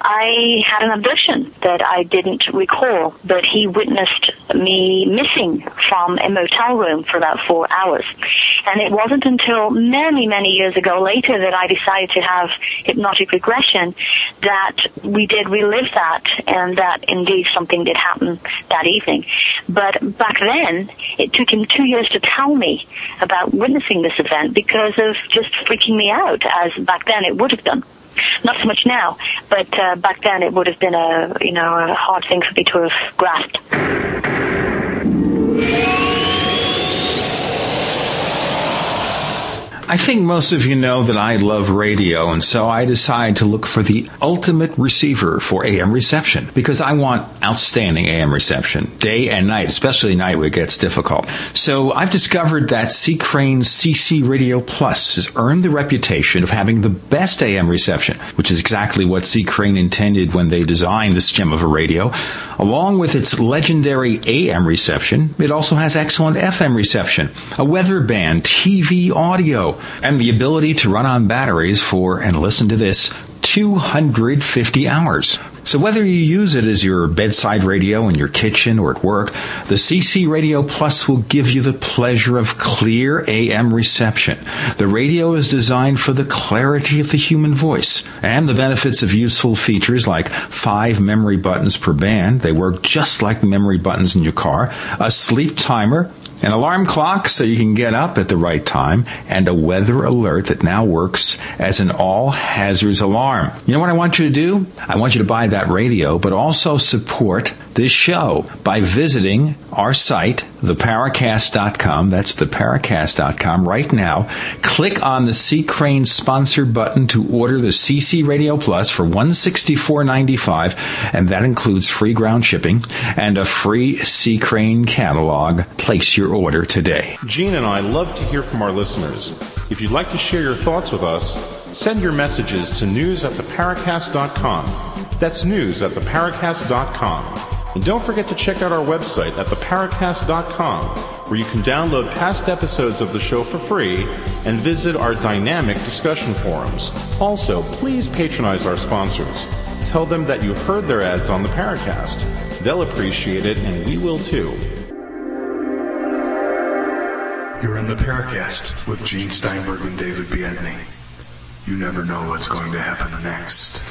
I had an abduction that I didn't recall, but he witnessed me missing from a motel room for about four hours. And it wasn't until many, many years ago later that I decided to have hypnotic regression that we did relive that and that indeed something did happen that evening. But back then, it took him two years to tell me about witnessing this event because of just freaking me out, as back then it would have done. Not so much now, but uh, back then it would have been a you know a hard thing for me to have grasped. I think most of you know that I love radio, and so I decided to look for the ultimate receiver for AM reception because I want outstanding AM reception, day and night, especially night where it gets difficult. So I've discovered that C. Crane CC Radio Plus has earned the reputation of having the best AM reception, which is exactly what C. Crane intended when they designed this gem of a radio. Along with its legendary AM reception, it also has excellent FM reception, a weather band, TV audio, and the ability to run on batteries for, and listen to this, 250 hours. So whether you use it as your bedside radio in your kitchen or at work, the CC Radio Plus will give you the pleasure of clear AM reception. The radio is designed for the clarity of the human voice and the benefits of useful features like five memory buttons per band. They work just like memory buttons in your car, a sleep timer, an alarm clock so you can get up at the right time, and a weather alert that now works as an all hazards alarm. You know what I want you to do? I want you to buy that radio, but also support this show by visiting our site, theparacast.com. That's theparacast.com right now. Click on the C. Crane sponsor button to order the CC Radio Plus for $164.95, and that includes free ground shipping and a free C. Crane catalog. Place your order today. Gene and I love to hear from our listeners. If you'd like to share your thoughts with us, send your messages to news at theparacast.com. That's news at theparacast.com. And don't forget to check out our website at theparacast.com, where you can download past episodes of the show for free and visit our dynamic discussion forums. Also, please patronize our sponsors. Tell them that you heard their ads on the Paracast. They'll appreciate it, and we will too. You're in the Paracast with Gene Steinberg and David Biedny. You never know what's going to happen next.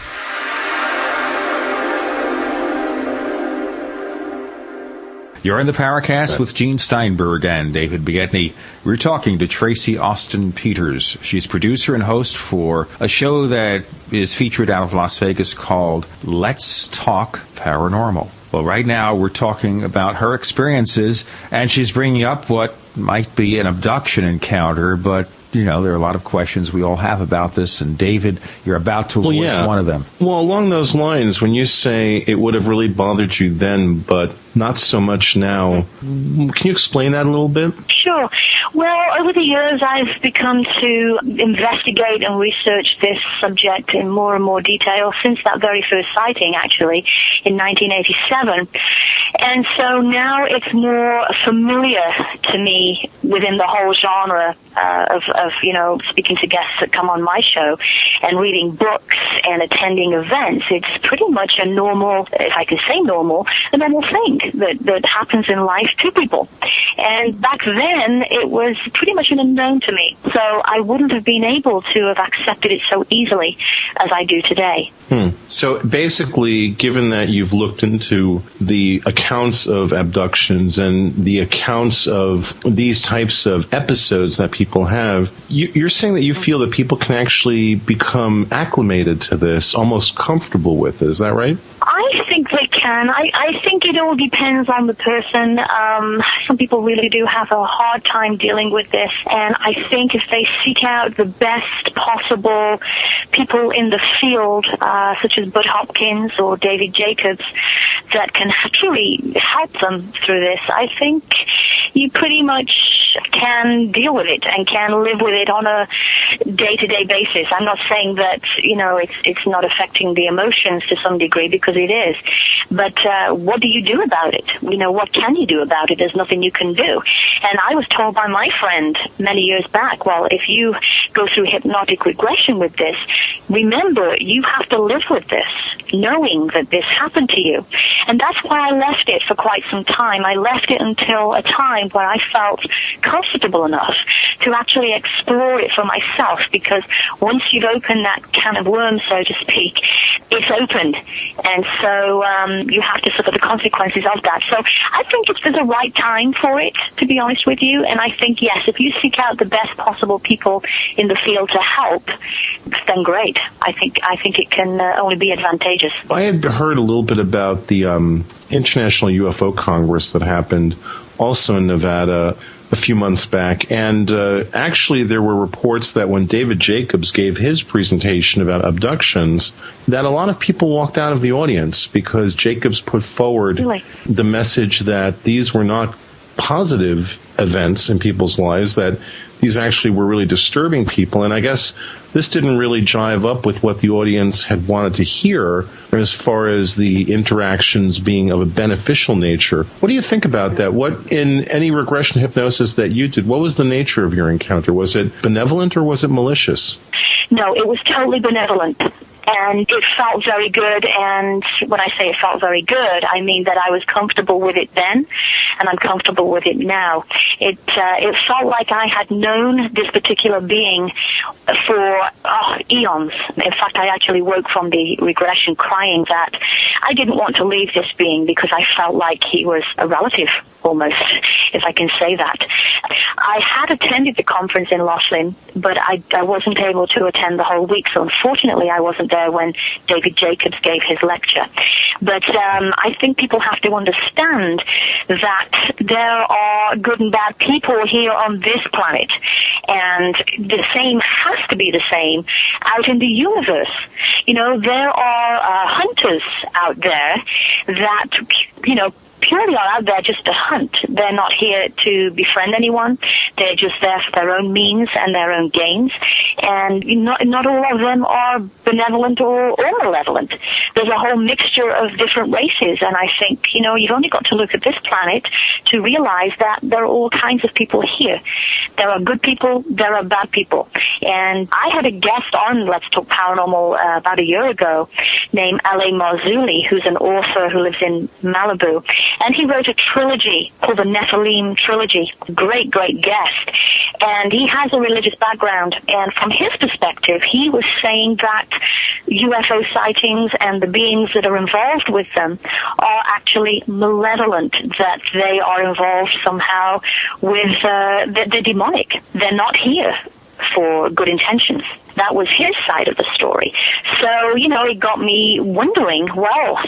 You're in the Paracast with Gene Steinberg and David Biedny. We're talking to Tracie Austin-Peters. She's producer and host for a show that is featured out of Las Vegas called Let's Talk Paranormal. Well, right now we're talking about her experiences, and she's bringing up what might be an abduction encounter, but you know, there are a lot of questions we all have about this, and David, you're about to Well, yeah. one of them. Well, along those lines, when you say it would have really bothered you then, but not so much now, can you explain that a little bit? Sure. Well, over the years, I've become to investigate and research this subject in more and more detail since that very first sighting, actually, in 1987. And so now it's more familiar to me within the whole genre uh, of, of, you know, speaking to guests that come on my show and reading books and attending events. It's pretty much a normal, if I can say normal, a normal thing. That, that happens in life to people. And back then, it was pretty much an unknown to me. So I wouldn't have been able to have accepted it so easily as I do today. Hmm. So basically, given that you've looked into the accounts of abductions and the accounts of these types of episodes that people have, you, are saying that you feel that people can actually become acclimated to this, almost comfortable with it. Is that right? I think they can. I, I think it all depends on the person. Um, some people really do have a hard time dealing with this, and I think if they seek out the best possible people in the field, uh, such as Bud Hopkins or David Jacobs, that can truly help them through this, I think you pretty much can deal with it and can live with it on a day-to-day basis. I'm not saying that you know it's it's not affecting the emotions to some degree because it is, but uh, what do you do about it? You know, what can you do about it? There's nothing you can do. And I was told by my friend many years back, well, if you go through hypnotic regression with this, remember you have to live with this, knowing that this happened to you. And that's why I left it for quite some time. I left it until a time where I felt comfortable enough to actually explore it for myself because once you've opened that can of worms, so to speak, it's opened. And so um, you have to suffer the consequences of that. So I think it's the right time for it, to be honest with you. And I think, yes, if you seek out the best possible people in the field to help, then great. I think I think it can uh, only be advantageous. I had heard a little bit about the um, International UFO Congress that happened also in Nevada a few months back, and uh, actually there were reports that when David Jacobs gave his presentation about abductions, that a lot of people walked out of the audience because Jacobs put forward really? the message that these were not positive events in people's lives, that these actually were really disturbing people. And I guess this didn't really jive up with what the audience had wanted to hear as far as the interactions being of a beneficial nature. What do you think about that? What, in any regression hypnosis that you did, what was the nature of your encounter? Was it benevolent or was it malicious? No, it was totally benevolent and it felt very good. And when I say it felt very good, I mean that I was comfortable with it then, and I'm comfortable with it now. It uh, it felt like I had known this particular being for oh, eons. In fact, I actually woke from the regression crying that I didn't want to leave this being because I felt like he was a relative almost, if I can say that. I had attended the conference in Laughlin, but I, I wasn't able to attend the whole week, so unfortunately I wasn't there when David Jacobs gave his lecture. But um, I think people have to understand that there are good and bad people here on this planet, and the same has to be the same out in the universe. You know, there are uh, hunters out there that, you know, purely are out there just to hunt. They're not here to befriend anyone. They're just there for their own means and their own gains. And not, not all of them are benevolent or, or malevolent. There's a whole mixture of different races. And I think, you know, you've only got to look at this planet to realize that there are all kinds of people here. There are good people, there are bad people. And I had a guest on Let's Talk Paranormal uh, about a year ago named L.A. Marzuli, who's an author who lives in Malibu. And he wrote a trilogy called the Nephilim Trilogy. Great, great guest. And he has a religious background. And from his perspective, he was saying that UFO sightings and the beings that are involved with them are actually malevolent, that they are involved somehow with, uh, they're, they're demonic. They're not here for good intentions. That was his side of the story. So, you know, it got me wondering, well,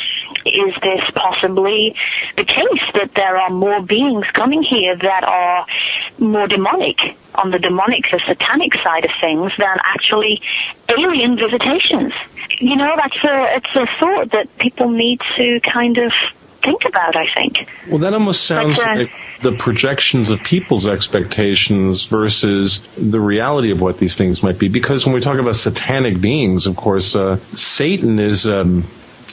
is this possibly the case that there are more beings coming here that are more demonic on the demonic, the satanic side of things than actually alien visitations? You know, that's a, it's a thought that people need to kind of think about, I think. Well, that almost sounds but, uh, like the projections of people's expectations versus the reality of what these things might be. Because when we talk about satanic beings, of course, uh, Satan is. Um,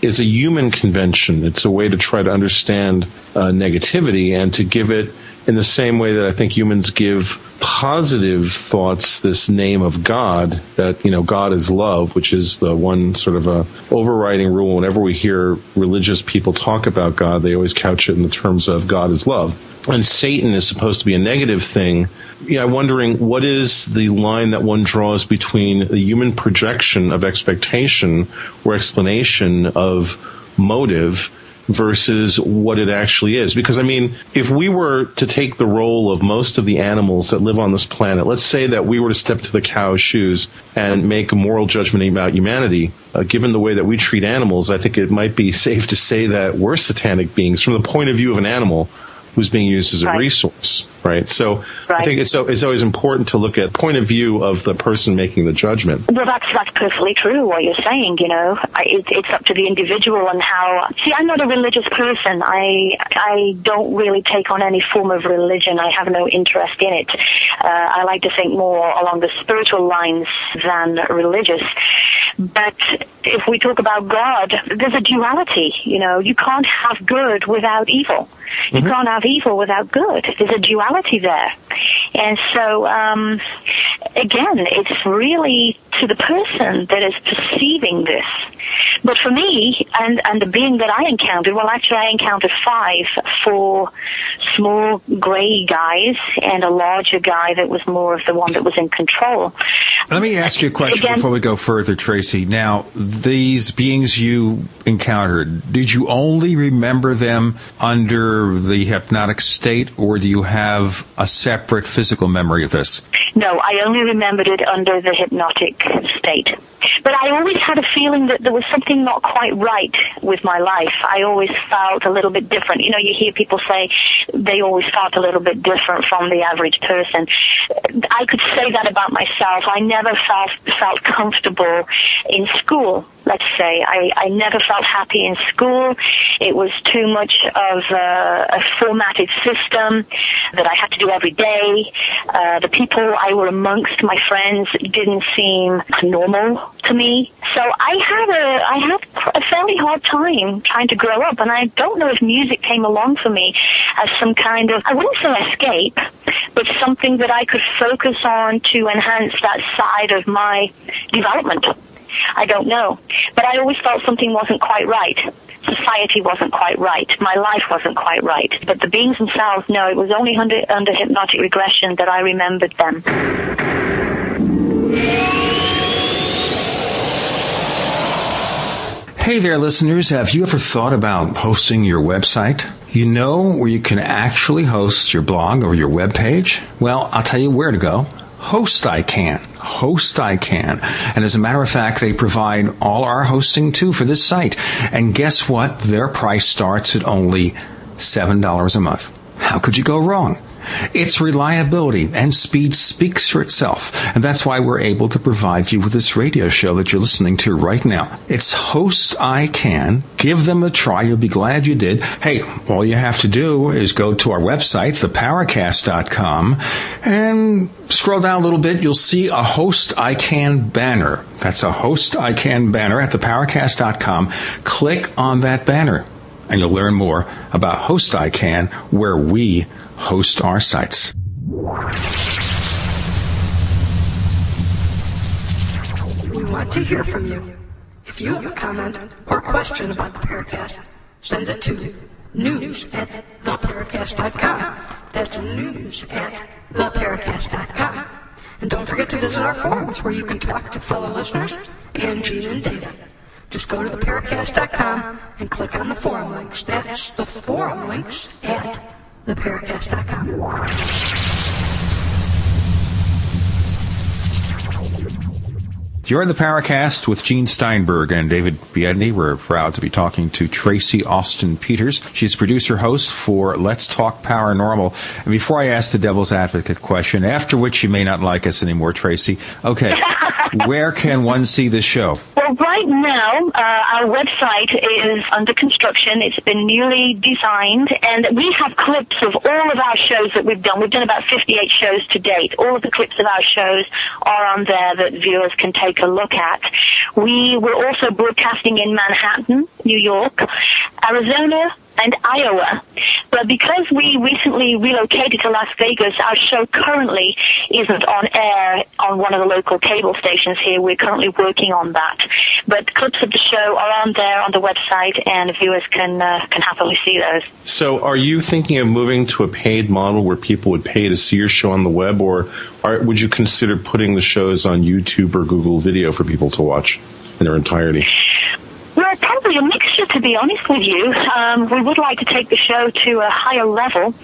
is a human convention. It's a way to try to understand uh, negativity and to give it in the same way that I think humans give positive thoughts this name of God, that, you know, God is love, which is the one sort of a overriding rule. Whenever we hear religious people talk about God, they always couch it in the terms of God is love. And Satan is supposed to be a negative thing. Yeah, I'm wondering what is the line that one draws between the human projection of expectation or explanation of motive versus what it actually is. Because, I mean, if we were to take the role of most of the animals that live on this planet, let's say that we were to step to the cow's shoes and make a moral judgment about humanity, uh, given the way that we treat animals, I think it might be (laughs) safe to say that we're satanic beings from the point of view of an animal who's being used as a Right. resource, right? So I think it's, it's always important to look at point of view of the person making the judgment. Well, that's that's perfectly true. What you're saying, you know, I, it, it's up to the individual and how. See, I'm not a religious person. I I don't really take on any form of religion. I have no interest in it. Uh, I like to think more along the spiritual lines than religious. But if we talk about God, there's a duality. You know, you can't have good without evil. You can't have evil without good. There's a duality there. And so, um, again, it's really to the person that is perceiving this. But for me, and, and the being that I encountered, well, actually I encountered five, four small gray guys and a larger guy that was more of the one that was in control. Let me ask you a question Again- before we go further, Tracie. Now, these beings you encountered, did you only remember them under the hypnotic state, or do you have a separate physical memory of this? No, I only remembered it under the hypnotic state. But I always had a feeling that there was something not quite right with my life. I always felt a little bit different. You know, you hear people say they always felt a little bit different from the average person. I could say that about myself. I never felt felt comfortable in school. Let's say I, I never felt happy in school. It was too much of a, a formatted system that I had to do every day. Uh, the people I were amongst, my friends, didn't seem normal to me. So I had a I had a fairly hard time trying to grow up, and I don't know if music came along for me as some kind of I wouldn't say escape, but something that I could focus on to enhance that side of my development. I don't know. But I always felt something wasn't quite right. Society wasn't quite right. My life wasn't quite right. But the beings themselves, no, it was only under, under hypnotic regression that I remembered them. Hey there, listeners. Have you ever thought about hosting your website? You know where you can actually host your blog or your web page? Well, I'll tell you where to go. Host I can. Host I can. And as a matter of fact, they provide all our hosting too for this site. And guess what? Their price starts at only $7 a month. How could you go wrong? Its reliability and speed speaks for itself, and that's why we're able to provide you with this radio show that you're listening to right now. It's Host I Can. Give them a try. You'll be glad you did. Hey, all you have to do is go to our website, theparacast.com, and scroll down a little bit. You'll see a Host I Can banner. That's a Host I Can banner at theparacast.com. Click on that banner and you'll learn more about Host I Can, where we host our sites. We want to hear from you. If you have a comment or question about the Paracast, send it to news at theparacast.com. That's news at theparacast.com. And don't forget to visit our forums where you can talk to fellow listeners and Gene and David. Just go to theparacast.com and click on the forum links. That's the forum links at theparacast.com. You're in the Paracast with Gene Steinberg and David Biedny. We're proud to be talking to Tracie Austin-Peters. She's producer host for Let's Talk Paranormal. And before I ask the devil's advocate question, after which you may not like us anymore, Tracie, okay, (laughs) where can one see this show? Well, right now, uh, our website is under construction. It's been newly designed, and we have clips of all of our shows that we've done. We've done about 58 shows to date. All of the clips of our shows are on there that viewers can take a look at. We were also broadcasting in Manhattan, New York, Arizona, and Iowa. But because we recently relocated to Las Vegas, our show currently isn't on air on one of the local cable stations here. We're currently working on that. But clips of the show are on there on the website, and viewers can uh, can happily see those. So, are you thinking of moving to a paid model where people would pay to see your show on the web, or are, would you consider putting the shows on YouTube or Google Video for people to watch in their entirety? Well, probably a mixture, to be honest with you. Um, we would like to take the show to a higher level,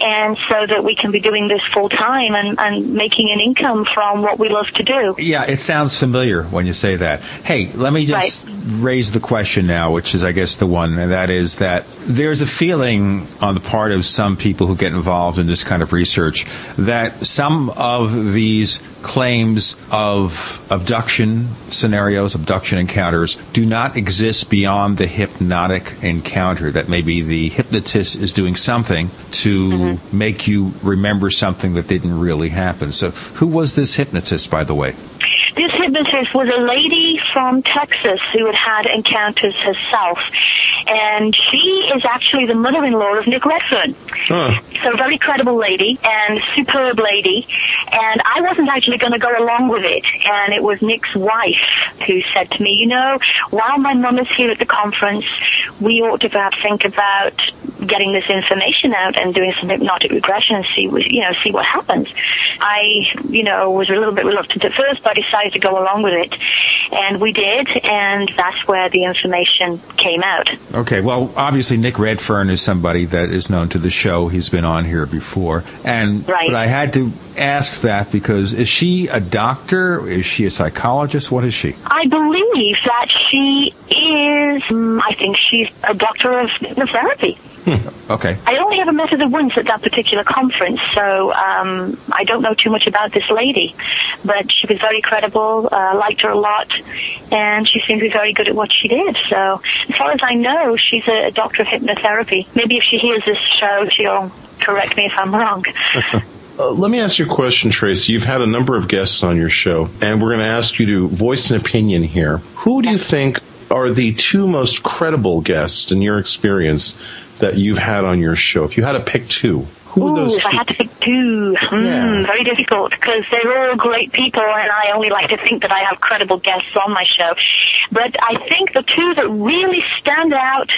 and so that we can be doing this full time and, and making an income from what we love to do. Yeah, it sounds familiar when you say that. Hey, let me just Right. raise the question now, which is, I guess, the one, and that is that there's a feeling on the part of some people who get involved in this kind of research that some of these claims of abduction scenarios, abduction encounters, do not exist beyond the hypnotic encounter. That maybe the hypnotist is doing something to mm-hmm. make you remember something that didn't really happen. So, who was this hypnotist, by the way? This hypnotist was a lady from Texas who had had encounters herself, and she is actually the mother-in-law of Nick Redfern. Huh. So very credible lady and superb lady. And I wasn't actually going to go along with it. And it was Nick's wife who said to me, you know, while my mum is here at the conference, we ought to perhaps think about getting this information out and doing some hypnotic regression and see, you know, see what happens. I, you know, was a little bit reluctant at first, but I decided to go along with it. And we did, and that's where the information came out. Okay, well, obviously Nick Redfern is somebody that is known to the show. He's been on here before, and Right. but I had to ask that because is she a doctor? Is she a psychologist? What is she? I believe that she is, mm, I think she's a doctor of hypnotherapy. Okay, I only ever met her once at that particular conference, so um, I don't know too much about this lady. But she was very credible, uh, liked her a lot, and she seemed to be very good at what she did. So, as far as I know, she's a, a doctor of hypnotherapy. Maybe if she hears this show, she'll correct me if I'm wrong. (laughs) Uh, let me ask you a question, Tracie. You've had a number of guests on your show, and we're going to ask you to voice an opinion here. Who do you think are the two most credible guests in your experience that you've had on your show? If you had to pick two, who Ooh, if I had to pick two, hmm, Yeah. very difficult because they're all great people, and I only like to think that I have credible guests on my show. But I think the two that really stand out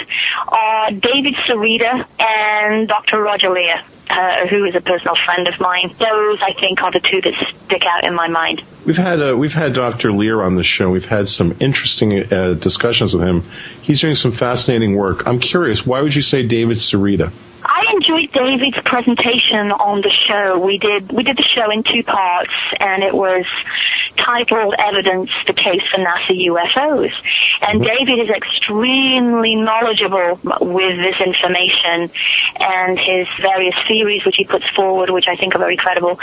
are David Sereda and Dr. Roger Leir. Uh, who is a personal friend of mine. Those, I think, are the two that stick out in my mind. We've had uh, we've had Dr. Leir on the show. We've had some interesting uh, discussions with him. He's doing some fascinating work. I'm curious, why would you say David Sereda? I enjoyed David's presentation on the show. We did we did the show in two parts, and it was titled "Evidence: The Case for NASA UFOs." And mm-hmm. David is extremely knowledgeable with this information and his various theories, which he puts forward, which I think are very credible.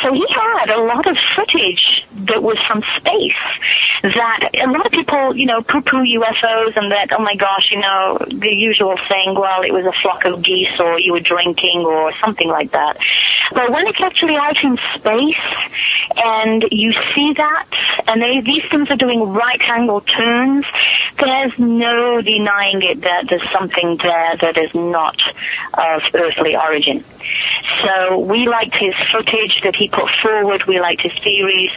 So he had a lot of footage that was from space that a lot of people, you know, poo-poo UFOs and that, oh my gosh, you know, the usual thing. well, it was a flock of geese or you were drinking or something like that. But when it's actually out in space and you see that and they, these things are doing right angle turns, there's no denying it that there's something there that is not of earthly origin. So we liked his footage that he put forward, we liked his theories,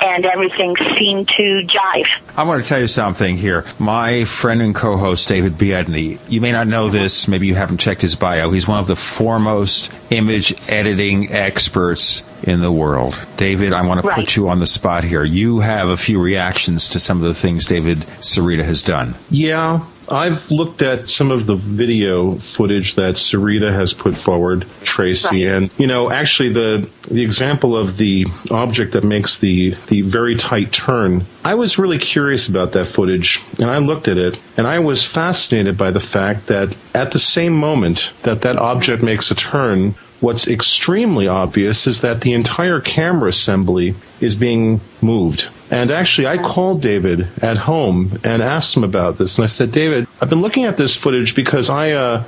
and everything seemed to jive. I want to tell you something here. My friend and co-host David Biedny. You may not know this. Maybe you haven't checked his bio. He's one of the foremost image editing experts in the world. David, I want to Right. put you on the spot here. You have a few reactions to some of the things David Sereda has done. Yeah, I've looked at some of the video footage that Sereda has put forward, Tracie, Right. and you know, actually the the example of the object that makes the the very tight turn. I was really curious about that footage, and I looked at it, and I was fascinated by the fact that at the same moment that that object makes a turn, what's extremely obvious is that the entire camera assembly is being moved. And actually, I called David at home and asked him about this. And I said, David, I've been looking at this footage because I, uh,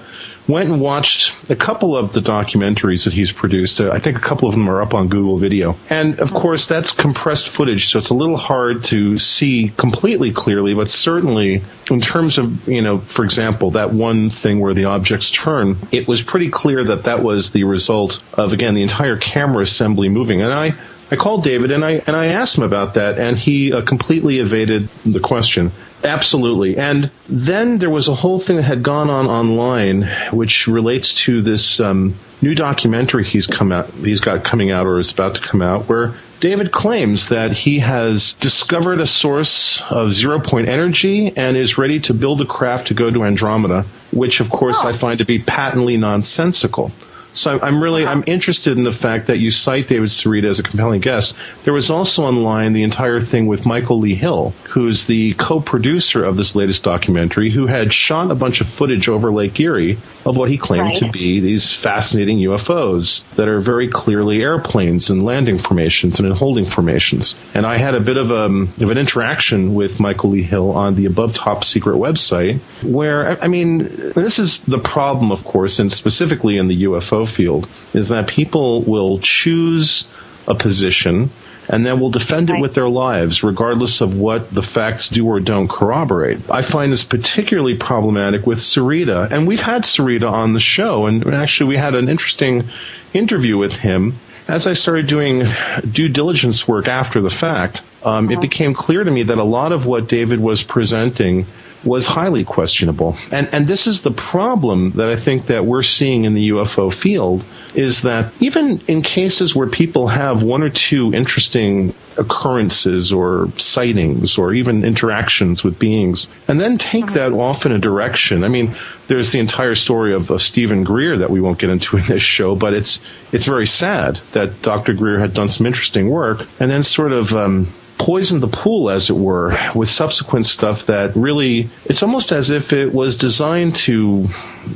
went and watched a couple of the documentaries that he's produced. Uh, I think a couple of them are up on Google Video. And of course, that's compressed footage, so it's a little hard to see completely clearly, but certainly in terms of, you know, for example, that one thing where the objects turn, it was pretty clear that that was the result of, again, the entire camera assembly moving. And I, I called David and I and I asked him about that, and he uh, completely evaded the question. Absolutely. And then there was a whole thing that had gone on online, which relates to this um, new documentary he's come out, he's got coming out or is about to come out, where David claims that he has discovered a source of zero point energy and is ready to build a craft to go to Andromeda, which of course oh. I find to be patently nonsensical. So I'm really I'm interested in the fact that you cite David Sereda as a compelling guest. There was also online the entire thing with Michael Lee Hill, who's the co-producer of this latest documentary, who had shot a bunch of footage over Lake Erie of what he claimed right. to be these fascinating UFOs that are very clearly airplanes and landing formations and in holding formations. And I had a bit of, a, um, of an interaction with Michael Lee Hill on the Above Top Secret website, where I mean, this is the problem, of course, and specifically in the UFO field is that people will choose a position and then will defend it with their lives, regardless of what the facts do or don't corroborate. I find this particularly problematic with Sereda, and we've had Sereda on the show, and actually we had an interesting interview with him. As I started doing due diligence work after the fact, um, it uh-huh. became clear to me that a lot of what David was presenting was highly questionable. And and this is the problem that I think that we're seeing in the UFO field is that even in cases where people have one or two interesting occurrences or sightings or even interactions with beings and then take that off in a direction. I mean, there's the entire story of, of Steven Greer that we won't get into in this show, but it's it's very sad that Dr. Greer had done some interesting work and then sort of um, poisoned the pool, as it were, with subsequent stuff that really, it's almost as if it was designed to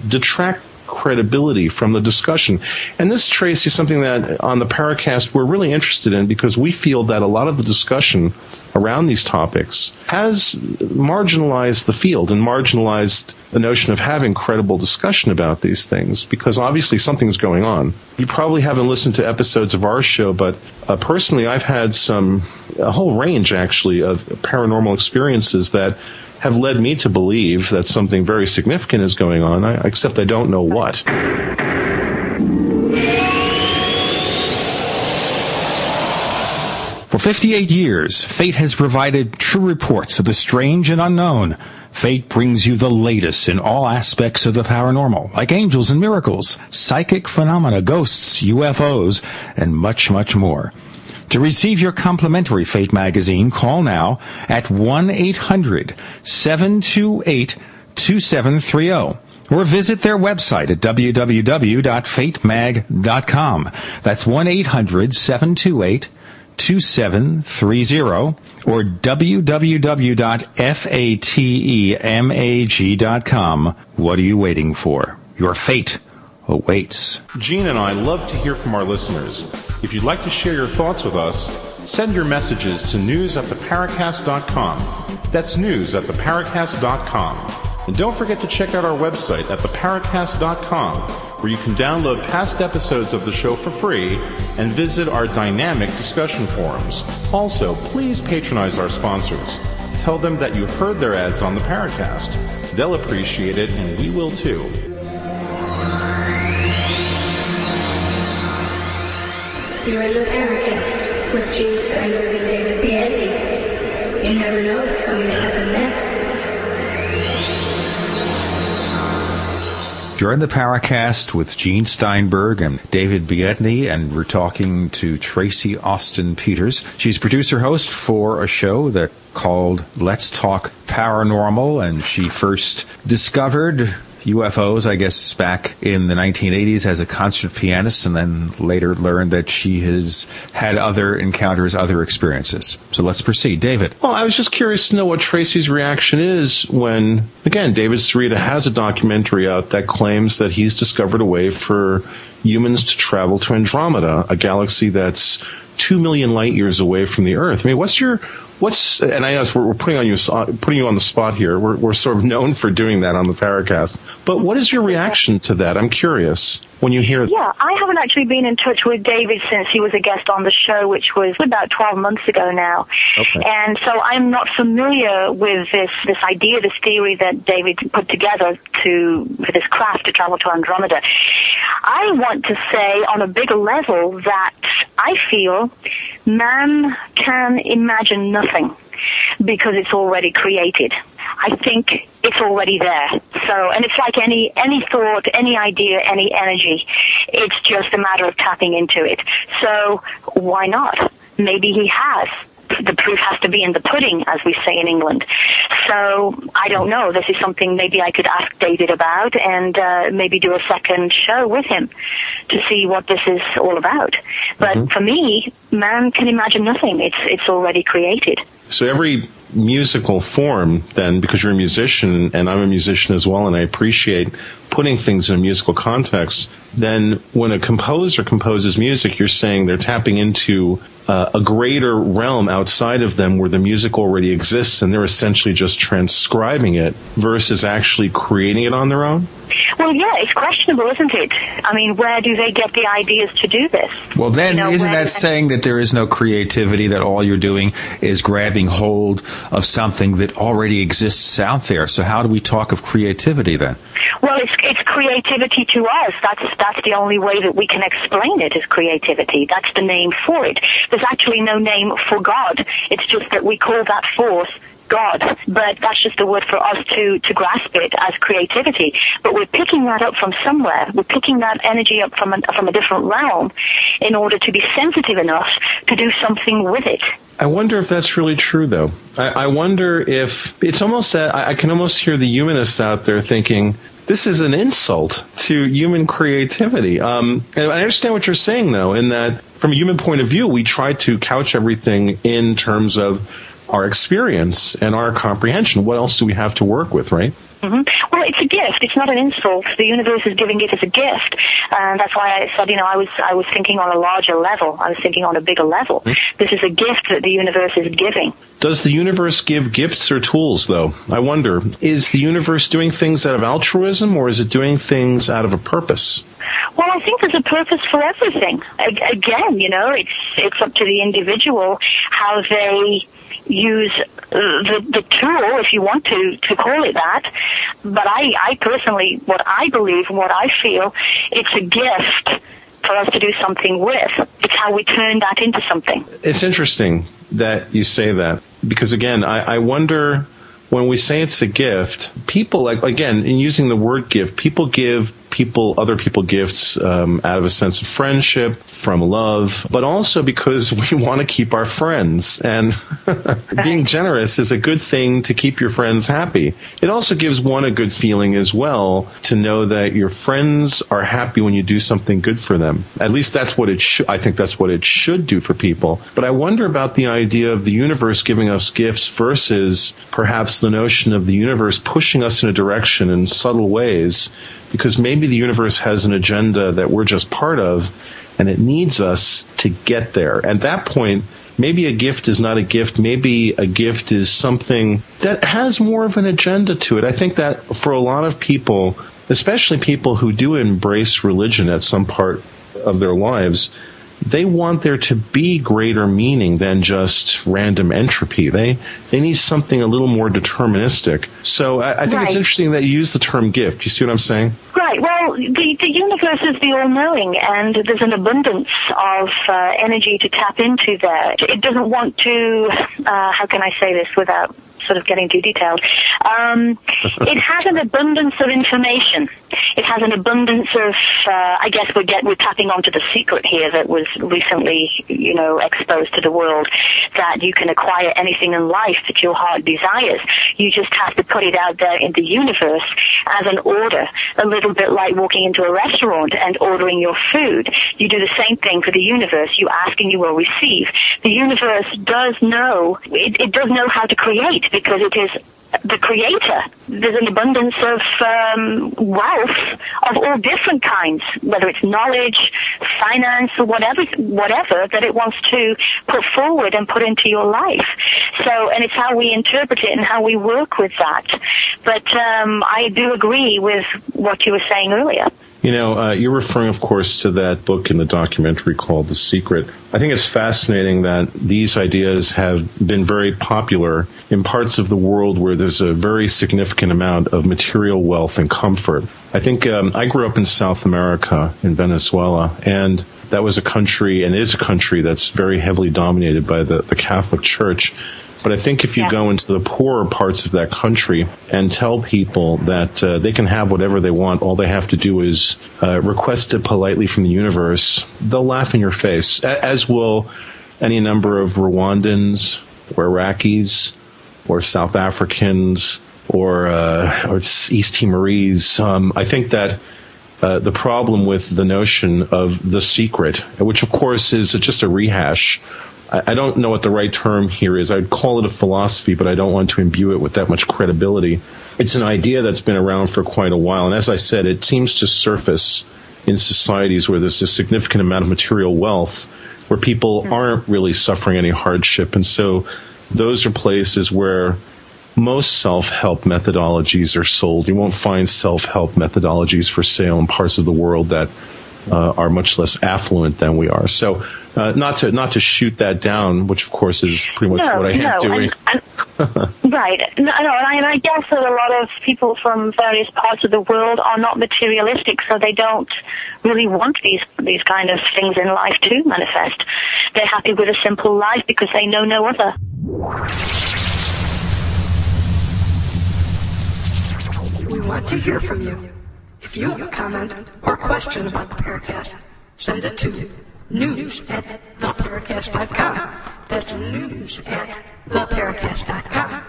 detract credibility from the discussion. And this, Tracie, is something that on the Paracast we're really interested in because we feel that a lot of the discussion around these topics has marginalized the field and marginalized the notion of having credible discussion about these things because obviously something's going on. You probably haven't listened to episodes of our show, but uh, personally, I've had some, a whole range actually of paranormal experiences that have led me to believe that something very significant is going on, I, except I don't know what. For 58 years, Fate has provided true reports of the strange and unknown. Fate brings you the latest in all aspects of the paranormal, like angels and miracles, psychic phenomena, ghosts, UFOs, and much, much more. To receive your complimentary Fate magazine, call now at 1-800-728-2730 or visit their website at www.fatemag.com. That's 1-800-728-2730 or www.fatemag.com. What are you waiting for? Your fate awaits. Gene and I love to hear from our listeners. If you'd like to share your thoughts with us, send your messages to news at theparacast.com. That's news at theparacast.com. And don't forget to check out our website at theparacast.com, where you can download past episodes of the show for free and visit our dynamic discussion forums. Also, please patronize our sponsors. Tell them that you heard their ads on the Paracast. They'll appreciate it, and we will too. You're in the Paracast with Gene Steinberg and David Biedny. You never know what's going to happen next. You're in the Paracast with Gene Steinberg and David Biedny, and we're talking to Tracie Austin-Peters. She's producer host for a show that called Let's Talk Paranormal, and she first discovered UFOs, I guess, back in the 1980s as a concert pianist, and then later learned that she has had other encounters, other experiences. So let's proceed. David. Well, I was just curious to know what Tracie's reaction is when, again, David Sereda has a documentary out that claims that he's discovered a way for humans to travel to Andromeda, a galaxy that's two million light years away from the Earth. I mean, what's your What's and I know we're, we're putting on you uh, putting you on the spot here. We're, we're sort of (laughs) known for doing that on the Paracast. But what is your reaction to that? I'm curious when you hear. Yeah, I haven't actually been in touch with David since he was a guest on the show, which was about 12 months ago now. Okay. And so I'm not familiar with this this idea, this theory that David put together to for this craft to travel to Andromeda. I want to say on a bigger level that I feel man can imagine nothing because it's already created. I think it's already there. So, and it's like any, any thought, any idea, any energy. It's just a matter of tapping into it. So, why not? Maybe he has the proof has to be in the pudding, as we say in England. So I don't know. This is something maybe I could ask David about and uh, maybe do a second show with him to see what this is all about. But Mm-hmm. for me, man can imagine nothing. It's it's already created. So every musical form, then, because you're a musician and I'm a musician as well, and I appreciate putting things in a musical context, then when a composer composes music, you're saying they're tapping into uh, a greater realm outside of them where the music already exists and they're essentially just transcribing it versus actually creating it on their own? Well, yeah, it's questionable, isn't it? I mean, where do they get the ideas to do this? Well, then, You know, isn't that saying that there is no creativity, that all you're doing is grabbing hold of something that already exists out there? So, how do we talk of creativity then? Well, it's it's creativity to us. That's that's the only way that we can explain it is creativity. That's the name for it. There's actually no name for God. It's just that we call that force God, but that's just a word for us to, to grasp it as creativity. But we're picking that up from somewhere. We're picking that energy up from a, from a different realm in order to be sensitive enough to do something with it. I wonder if that's really true, though. I, I wonder if it's almost I can almost hear the humanists out there thinking this is an insult to human creativity. Um, and I understand what you're saying, though, in that from a human point of view, we try to couch everything in terms of our experience and our comprehension. What else do we have to work with, right? hmm Well, it's a gift. It's not an insult. The universe is giving it as a gift, and that's why I said, you know, I was I was thinking on a larger level. I was thinking on a bigger level. This is a gift that the universe is giving. Does the universe give gifts or tools, though? I wonder. Is the universe doing things out of altruism or is it doing things out of a purpose? Well, I think there's a purpose for everything. Again, you know, it's it's up to the individual how they use the the tool, if you want to to call it that. But I I personally, what I believe and what I feel, it's a gift for us to do something with. It's how we turn that into something. It's interesting that you say that because again, I, I wonder when we say it's a gift, people like again in using the word gift, people give people other people gifts um, out of a sense of friendship, from love, but also because (laughs) we want to keep our friends. And (laughs) being generous is a good thing to keep your friends happy. It also gives one a good feeling as well to know that your friends are happy when you do something good for them. At least that's what it should. I think that's what it should do for people. But I wonder about the idea of the universe giving us gifts versus perhaps the notion of the universe pushing us in a direction in subtle ways because maybe the universe has an agenda that we're just part of and it needs us to get there. At that point, maybe a gift is not a gift. Maybe a gift is something that has more of an agenda to it. I think that for a lot of people, especially people who do embrace religion at some part of their lives, they want there to be greater meaning than just random entropy. They they need something a little more deterministic. So I, I think it's interesting that you use the term gift. You see what I'm saying? Right. Well, the, the universe is the all-knowing, and there's an abundance of uh, energy to tap into there. It doesn't want to. Uh, how can I say this without sort of getting too detailed? Um, it has an abundance of information. It has an abundance of. Uh, I guess we're get we're tapping onto the secret here that was recently, you know, exposed to the world. That you can acquire anything in life that your heart desires. You just have to put it out there in the universe as an order, a little bit like walking into a restaurant and ordering your food. You do the same thing for the universe. You ask and you will receive. The universe does know, it, it does know how to create because it is the creator. There's an abundance of um, wealth of all different kinds, whether it's knowledge, finance, or whatever, whatever that it wants to put forward and put into your life. So, and it's how we interpret it and how we work with that. But um, I do agree with what you were saying earlier. You know, uh, you're referring, of course, to that book in the documentary called The Secret. I think it's fascinating that these ideas have been very popular in parts of the world where there's a very significant amount of material wealth and comfort. I think um, I grew up in South America, in Venezuela, and that was a country and is a country that's very heavily dominated by the, the Catholic Church. But I think if you Yeah. go into the poorer parts of that country and tell people that uh, they can have whatever they want, all they have to do is uh, request it politely from the universe, they'll laugh in your face, as will any number of Rwandans or Iraqis or South Africans or, uh, or East Timorese. Um, I think that uh, the problem with the notion of the secret, which of course is just a rehash. I, I don't know what the right term here is. I'd call it a philosophy, but I don't want to imbue it with that much credibility. It's an idea that's been around for quite a while, and as I said, it seems to surface in societies where there's a significant amount of material wealth, where people aren't really suffering any hardship, and so those are places where most self-help methodologies are sold. You won't find self-help methodologies for sale in parts of the world that uh, are much less affluent than we are. So, uh, not to not to shoot that down, which of course is pretty much no, what I no, am doing. And, (laughs) and, right. No, no, and I, and I guess that a lot of people from various parts of the world are not materialistic, so they don't really want these these kind of things in life to manifest. They're happy with a simple life because they know no other. We want to hear from you. If you have a comment or question about the Paracast, send it to news at theparacast.com. That's news at theparacast.com.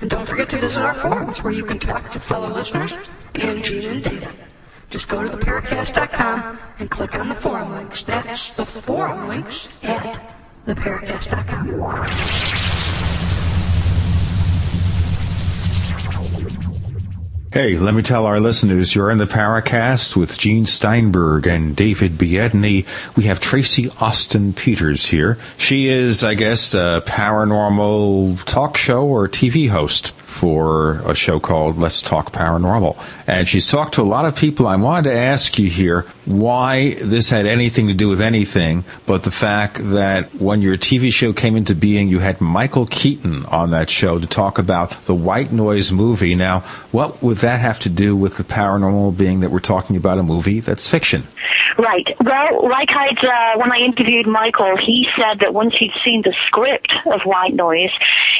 And don't forget to visit our forums where you can talk to fellow listeners and Gene and Data. Just go to theparacast.com and click on the forum links. That's the forum links at theparacast.com. Hey, let me tell our listeners you're in the Paracast with Gene Steinberg and David Biedny. We have Tracy Austin Peters here. She is, I guess, a paranormal talk show or TV host for a show called Let's Talk Paranormal. And she's talked to a lot of people. I wanted to ask you here why this had anything to do with anything, but the fact that when your TV show came into being, you had Michael Keaton on that show to talk about the White Noise movie. Now, what would that have to do with the paranormal being that we're talking about a movie that's fiction? Right. Well, like I'd, uh, when I interviewed Michael, he said that once he'd seen the script of White Noise,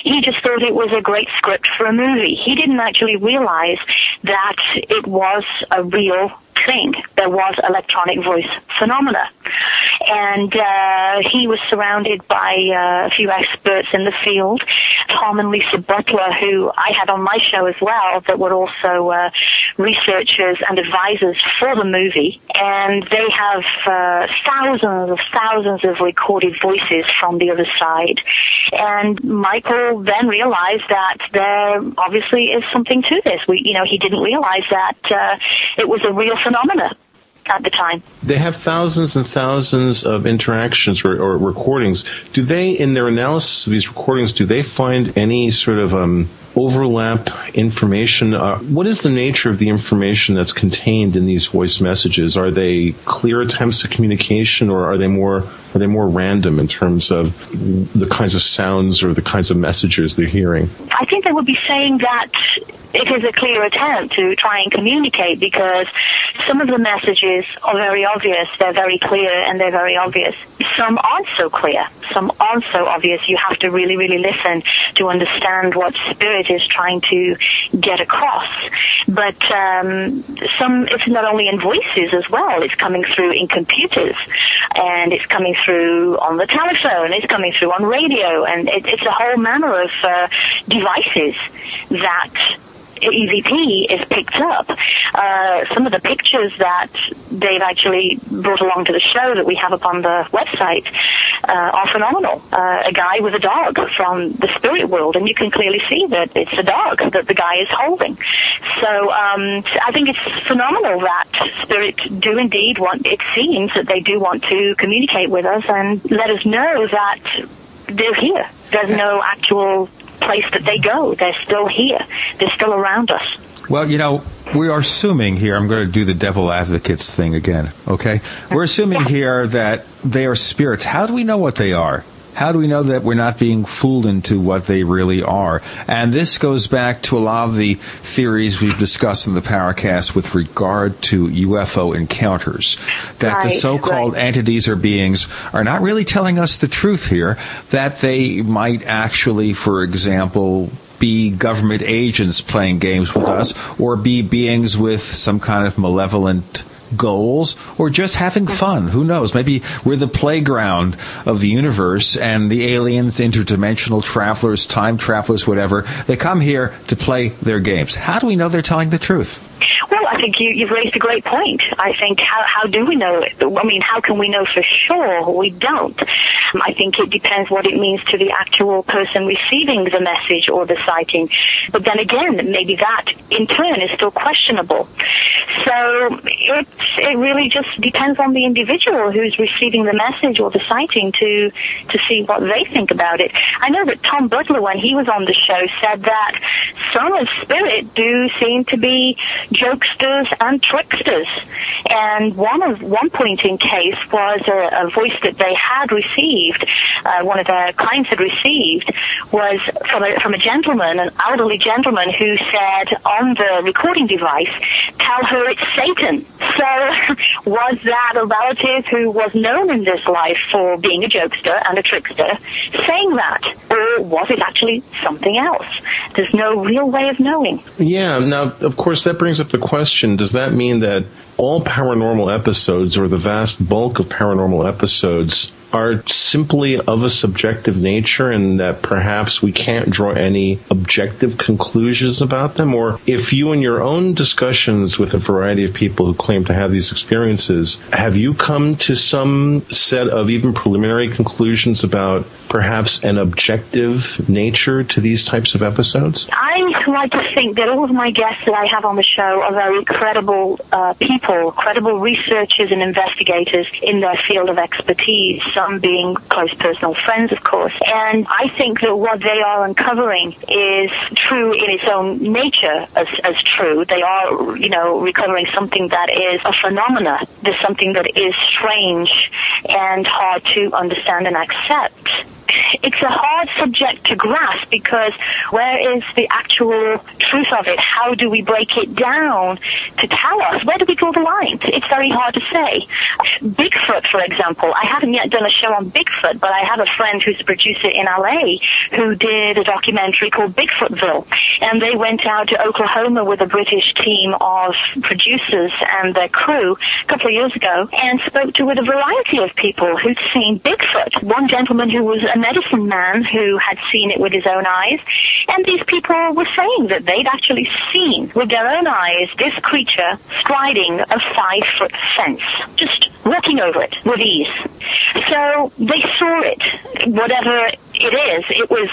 he just thought it was a great script for a movie. He didn't actually realize that it was a real thing. There was electronic voice phenomena. And uh, he was surrounded by uh, a few experts in the field, Tom and Lisa Butler, who I had on my show as well, that were also uh, researchers and advisors for the movie. And they have uh, thousands of thousands of recorded voices from the other side. And Michael then realized that there obviously is something to this. We, you know, he didn't realize that uh, it was a real phenomena at the time. They have thousands and thousands of interactions or, or recordings. Do they, in their analysis of these recordings, do they find any sort of um, overlap information? Uh, what is the nature of the information that's contained in these voice messages? Are they clear attempts at communication, or are they more are they more random in terms of the kinds of sounds or the kinds of messages they're hearing? I think they would be saying that it is a clear attempt to try and communicate because some of the messages are very obvious, they're very clear and they're very obvious. Some aren't so clear, some aren't so obvious. You have to really, really listen to understand what spirit is trying to get across. But um, some, it's not only in voices as well, it's coming through in computers. And it's coming through on the telephone, it's coming through on radio, and it, it's a whole manner of uh, devices that EVP is picked up. Uh, some of the pictures that they've actually brought along to the show that we have up on the website uh, are phenomenal. Uh, a guy with a dog from the spirit world, and you can clearly see that it's a dog that the guy is holding. So um, I think it's phenomenal that spirit do indeed want. It seems that they do want to communicate with us and let us know that they're here. There's no actual place that they go. They're still here. They're still around us. Well, you know, we are assuming here, I'm going to do the devil advocates thing again, okay? We're assuming here that they are spirits. How do we know what they are? How do we know that we're not being fooled into what they really are? And this goes back to a lot of the theories we've discussed in the Paracast with regard to UFO encounters. That the so-called entities or beings are not really telling us the truth here, that they might actually, for example, be government agents playing games with us, or be beings with some kind of malevolent goals, or just having fun. Who knows? Maybe we're the playground of the universe, and the aliens, interdimensional travelers, time travelers, whatever, they come here to play their games. How do we know they're telling the truth? Think you, you've raised a great point. I think how, how do we know it? I mean, how can we know for sure? We don't. Um, I think it depends what it means to the actual person receiving the message or the sighting. But then again, maybe that in turn is still questionable. So it, it really just depends on the individual who's receiving the message or the sighting to, to see what they think about it. I know that Tom Butler, when he was on the show, said that some of spirit do seem to be jokesters and tricksters. And one of one point in case was a, a voice that they had received, uh, one of their clients had received, was from a, from a gentleman, an elderly gentleman, who said on the recording device, "Tell her it's Satan." So, (laughs) was that a relative who was known in this life for being a jokester and a trickster saying that, or was it actually something else? There's no real way of knowing. Yeah. Now, of course, that brings up the question: Does that mean that all paranormal episodes, or the vast bulk of paranormal episodes, are simply of a subjective nature, and that perhaps we can't draw any objective conclusions about them? Or if you, in your own discussions with a variety of people who claim to have these experiences, have you come to some set of even preliminary conclusions about perhaps an objective nature to these types of episodes? I like to think that all of my guests that I have on the show are very credible uh, people, credible researchers and investigators in their field of expertise, some being close personal friends, of course. And I think that what they are uncovering is true in its own nature as, as true. They are, you know, recovering something that is a phenomena. There's something that is strange and hard to understand and accept it's a hard subject to grasp because where is the actual truth of it? How do we break it down to tell us? Where do we draw the line? It's very hard to say. Bigfoot, for example, I haven't yet done a show on Bigfoot, but I have a friend who's a producer in LA who did a documentary called Bigfootville. And they went out to Oklahoma with a British team of producers and their crew a couple of years ago and spoke to with a variety of people who'd seen Bigfoot. One gentleman who was a medicine man who had seen it with his own eyes. And these people were saying that they'd actually seen with their own eyes this creature striding a five foot fence, just walking over it with ease. So they saw it, whatever it is. It was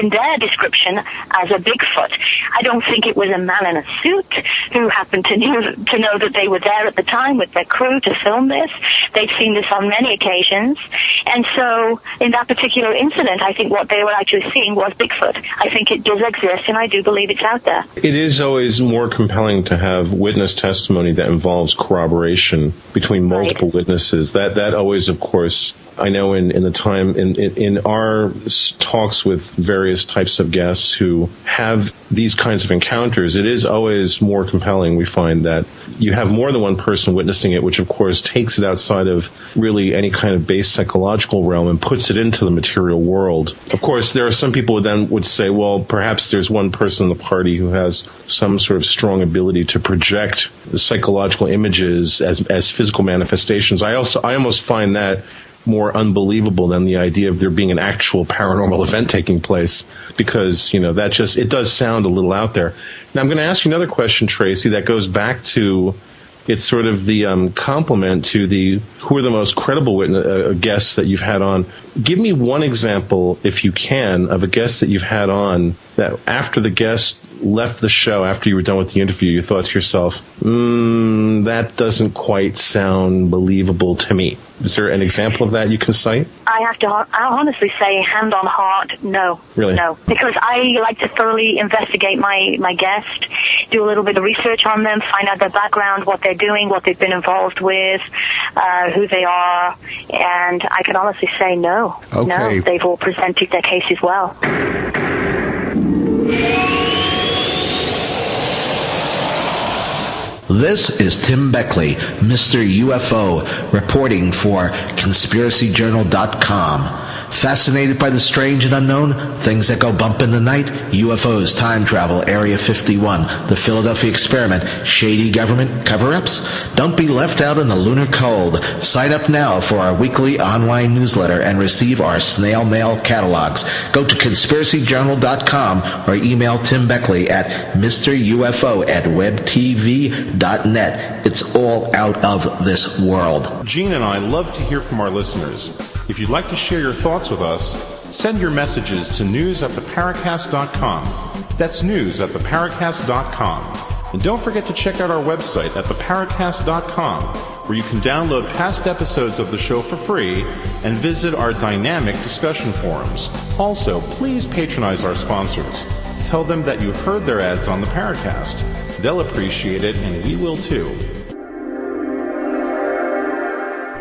in their description as a Bigfoot. I don't think it was a man in a suit who happened to knew, to know that they were there at the time with their crew to film this. They've seen this on many occasions. And so in that particular incident, I think what they were actually seeing was Bigfoot. I think it does exist and I do believe it's out there. It is always more compelling to have witness testimony that involves corroboration between multiple witnesses. That that always, of course, I know in, in the time in, in, in our talks with various types of guests who have these kinds of encounters, it is always more compelling. We find that you have more than one person witnessing it, which of course takes it outside of really any kind of base psychological realm and puts it into the material world. Of course, there are some people who then would say, well, perhaps there's one person in the party who has some sort of strong ability to project psychological images as as physical manifestations. I also I almost find that more unbelievable than the idea of there being an actual paranormal event taking place because you know that just it does sound a little out there. Now I'm going to ask you another question, Tracie, that goes back to it's sort of the um, complement to the who are the most credible witness, uh, guests that you've had on. Give me one example, if you can, of a guest that you've had on that after the guest left the show, after you were done with the interview, you thought to yourself, mm, that doesn't quite sound believable to me. Is there an example of that you can cite? I have to I honestly say, hand on heart, no. Really? No. Because I like to thoroughly investigate my, my guest, do a little bit of research on them, find out their background, what they're doing, what they've been involved with, uh, who they are, and I can honestly say no. Okay. No, they've all presented their cases well. This is Tim Beckley, Mr. UFO, reporting for ConspiracyJournal.com. Fascinated by the strange and unknown, things that go bump in the night, UFOs, time travel, Area 51, the Philadelphia experiment, shady government cover-ups? Don't be left out in the lunar cold. Sign up now for our weekly online newsletter and receive our snail mail catalogs. Go to conspiracyjournal.com or email Tim Beckley at MrUFO at webtv.net. It's all out of this world. Gene and I love to hear from our listeners. If you'd like to share your thoughts with us, send your messages to news at theparacast.com. That's news at theparacast.com. And don't forget to check out our website at theparacast.com, where you can download past episodes of the show for free and visit our dynamic discussion forums. Also, please patronize our sponsors. Tell them that you heard their ads on the Paracast. They'll appreciate it, and we will too.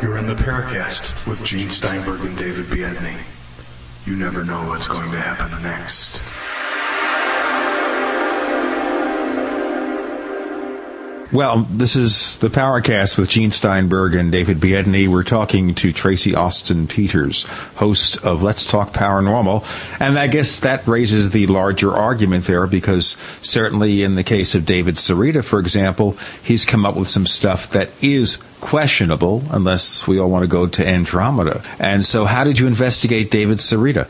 You're in the Paracast with Gene Steinberg and David Biedny. You never know what's going to happen next. Well, this is the Paracast with Gene Steinberg and David Biedny. We're talking to Tracie Austin-Peters, host of Let's Talk Paranormal. And I guess that raises the larger argument there because certainly in the case of David Sereda, for example, he's come up with some stuff that is questionable unless we all want to go to Andromeda. And so how did you investigate David Sereda?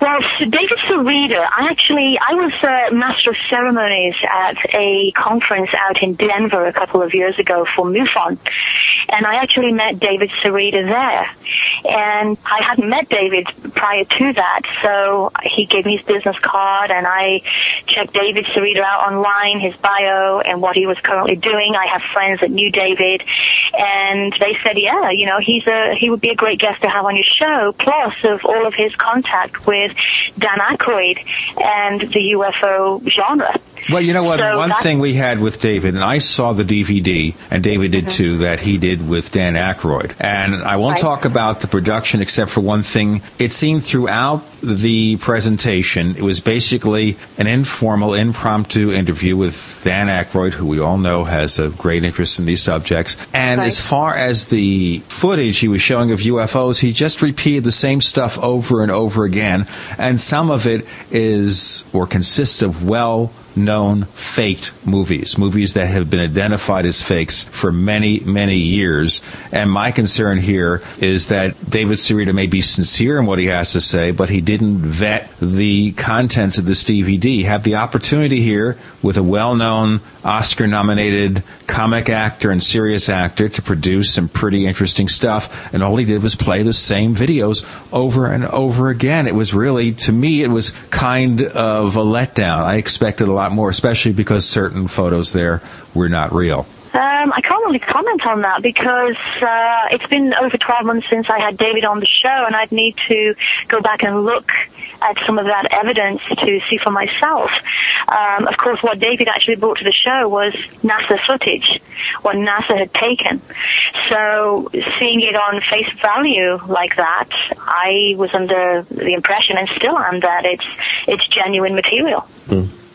Well, David Sereda, I actually, I was uh, master of ceremonies at a conference out in Denver a couple of years ago for MUFON. And I actually met David Sereda there. And I hadn't met David prior to that, so he gave me his business card and I checked David Sereda out online, his bio and what he was currently doing. I have friends that knew David and they said, yeah, you know, he's a, he would be a great guest to have on your show, plus of all of his contact with Dan Aykroyd and the UFO genre. Well, you know what? So One thing we had with David, and I saw the DVD, and David did mm-hmm. too, that he did with Dan Aykroyd. And I won't Right. talk about the production except for one thing. It seemed throughout the presentation, it was basically an informal, impromptu interview with Dan Aykroyd, who we all know has a great interest in these subjects. And Right. as far as the footage he was showing of UFOs, he just repeated the same stuff over and over again. And some of it is, or consists of well known faked movies, movies that have been identified as fakes for many, many years. And my concern here is that David Sereda may be sincere in what he has to say, but he didn't vet the contents of this DVD. Have the opportunity here with a well known Oscar nominated comic actor and serious actor to produce some pretty interesting stuff. And all he did was play the same videos over and over again. It was really, to me, it was kind of a letdown. I expected a lot more, especially because certain photos there were not real. Um, I can't really comment on that because uh, it's been over 12 months since I had David on the show, and I'd need to go back and look at some of that evidence to see for myself. Um, of course, what David actually brought to the show was NASA footage, what NASA had taken. So seeing it on face value like that, I was under the impression, and still am, that it's it's genuine material.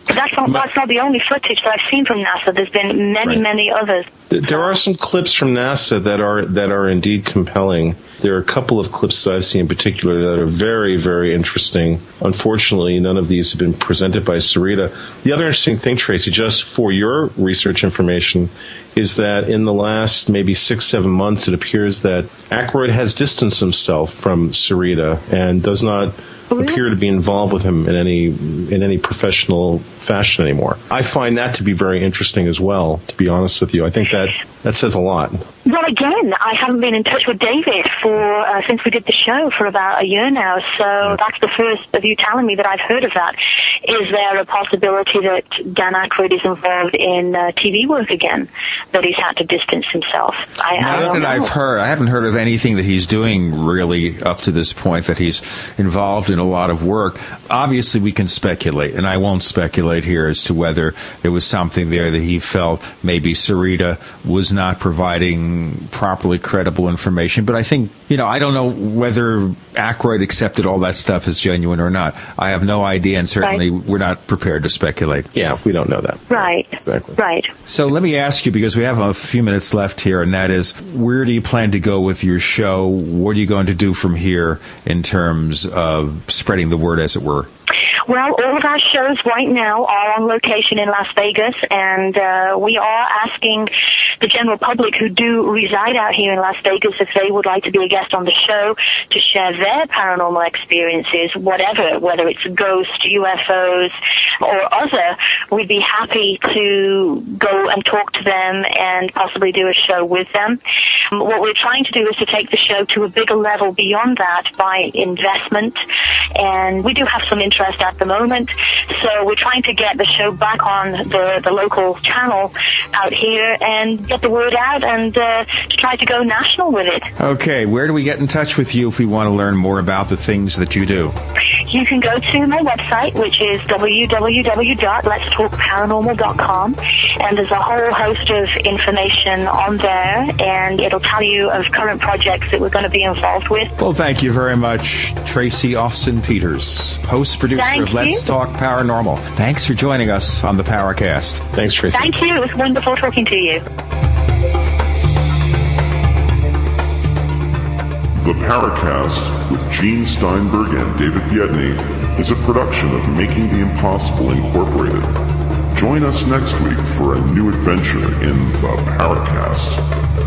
That's not, that's not the only footage that I've seen from NASA. There's been many, Right. many others. There are some clips from NASA that are that are indeed compelling. There are a couple of clips that I've seen in particular that are very, very interesting. Unfortunately, none of these have been presented by Sereda. The other interesting thing, Tracie, just for your research information, is that in the last maybe six, seven months, it appears that Aykroyd has distanced himself from Sereda and does not oh, appear to be involved with him in any in any professional fashion anymore. I find that to be very interesting as well. To be honest with you, I think that that says a lot. Well, again, I haven't been in touch with David for uh, since we did the show for about a year now. So that's the first of you telling me that I've heard of that. Is there a possibility that Dan Aykroyd is involved in uh, TV work again? That he's had to distance himself. I, Not I don't that know. I've heard. I haven't heard of anything that he's doing really up to this point that he's involved in a lot of work. Obviously, we can speculate, and I won't speculate here as to whether there was something there that he felt maybe Sereda was not providing properly credible information. But I think, you know, I don't know whether Aykroyd accepted all that stuff as genuine or not. I have no idea, and certainly we're not prepared to speculate. Yeah, we don't know that. Right. Exactly. Right. So let me ask you, because we have a few minutes left here, and that is, where do you plan to go with your show? What are you going to do from here in terms of spreading the word, as it were? Well, all of our shows right now are on location in Las Vegas, and uh, we are asking the general public who do reside out here in Las Vegas if they would like to be a guest on the show to share their paranormal experiences, whatever, whether it's ghosts, UFOs, or other. We'd be happy to go and talk to them and possibly do a show with them. Um, What we're trying to do is to take the show to a bigger level beyond that by investment, and we do have some interest at the moment. So we're trying to get the show back on the, the local channel out here and get the word out and uh, to try to go national with it. Okay, where do we get in touch with you if we want to learn more about the things that you do? You can go to my website, which is www.letstalkparanormal.com, and there's a whole host of information on there, and it'll tell you of current projects that we're going to be involved with. Well, thank you very much, Tracie Austin-Peters, host producer Thank of Let's you. Talk Paranormal. Thanks for joining us on the Paracast. Thanks, Tracie. Thank you. It was wonderful talking to you. The Paracast with Gene Steinberg and David Biedny is a production of Making the Impossible Incorporated. Join us next week for a new adventure in The Paracast.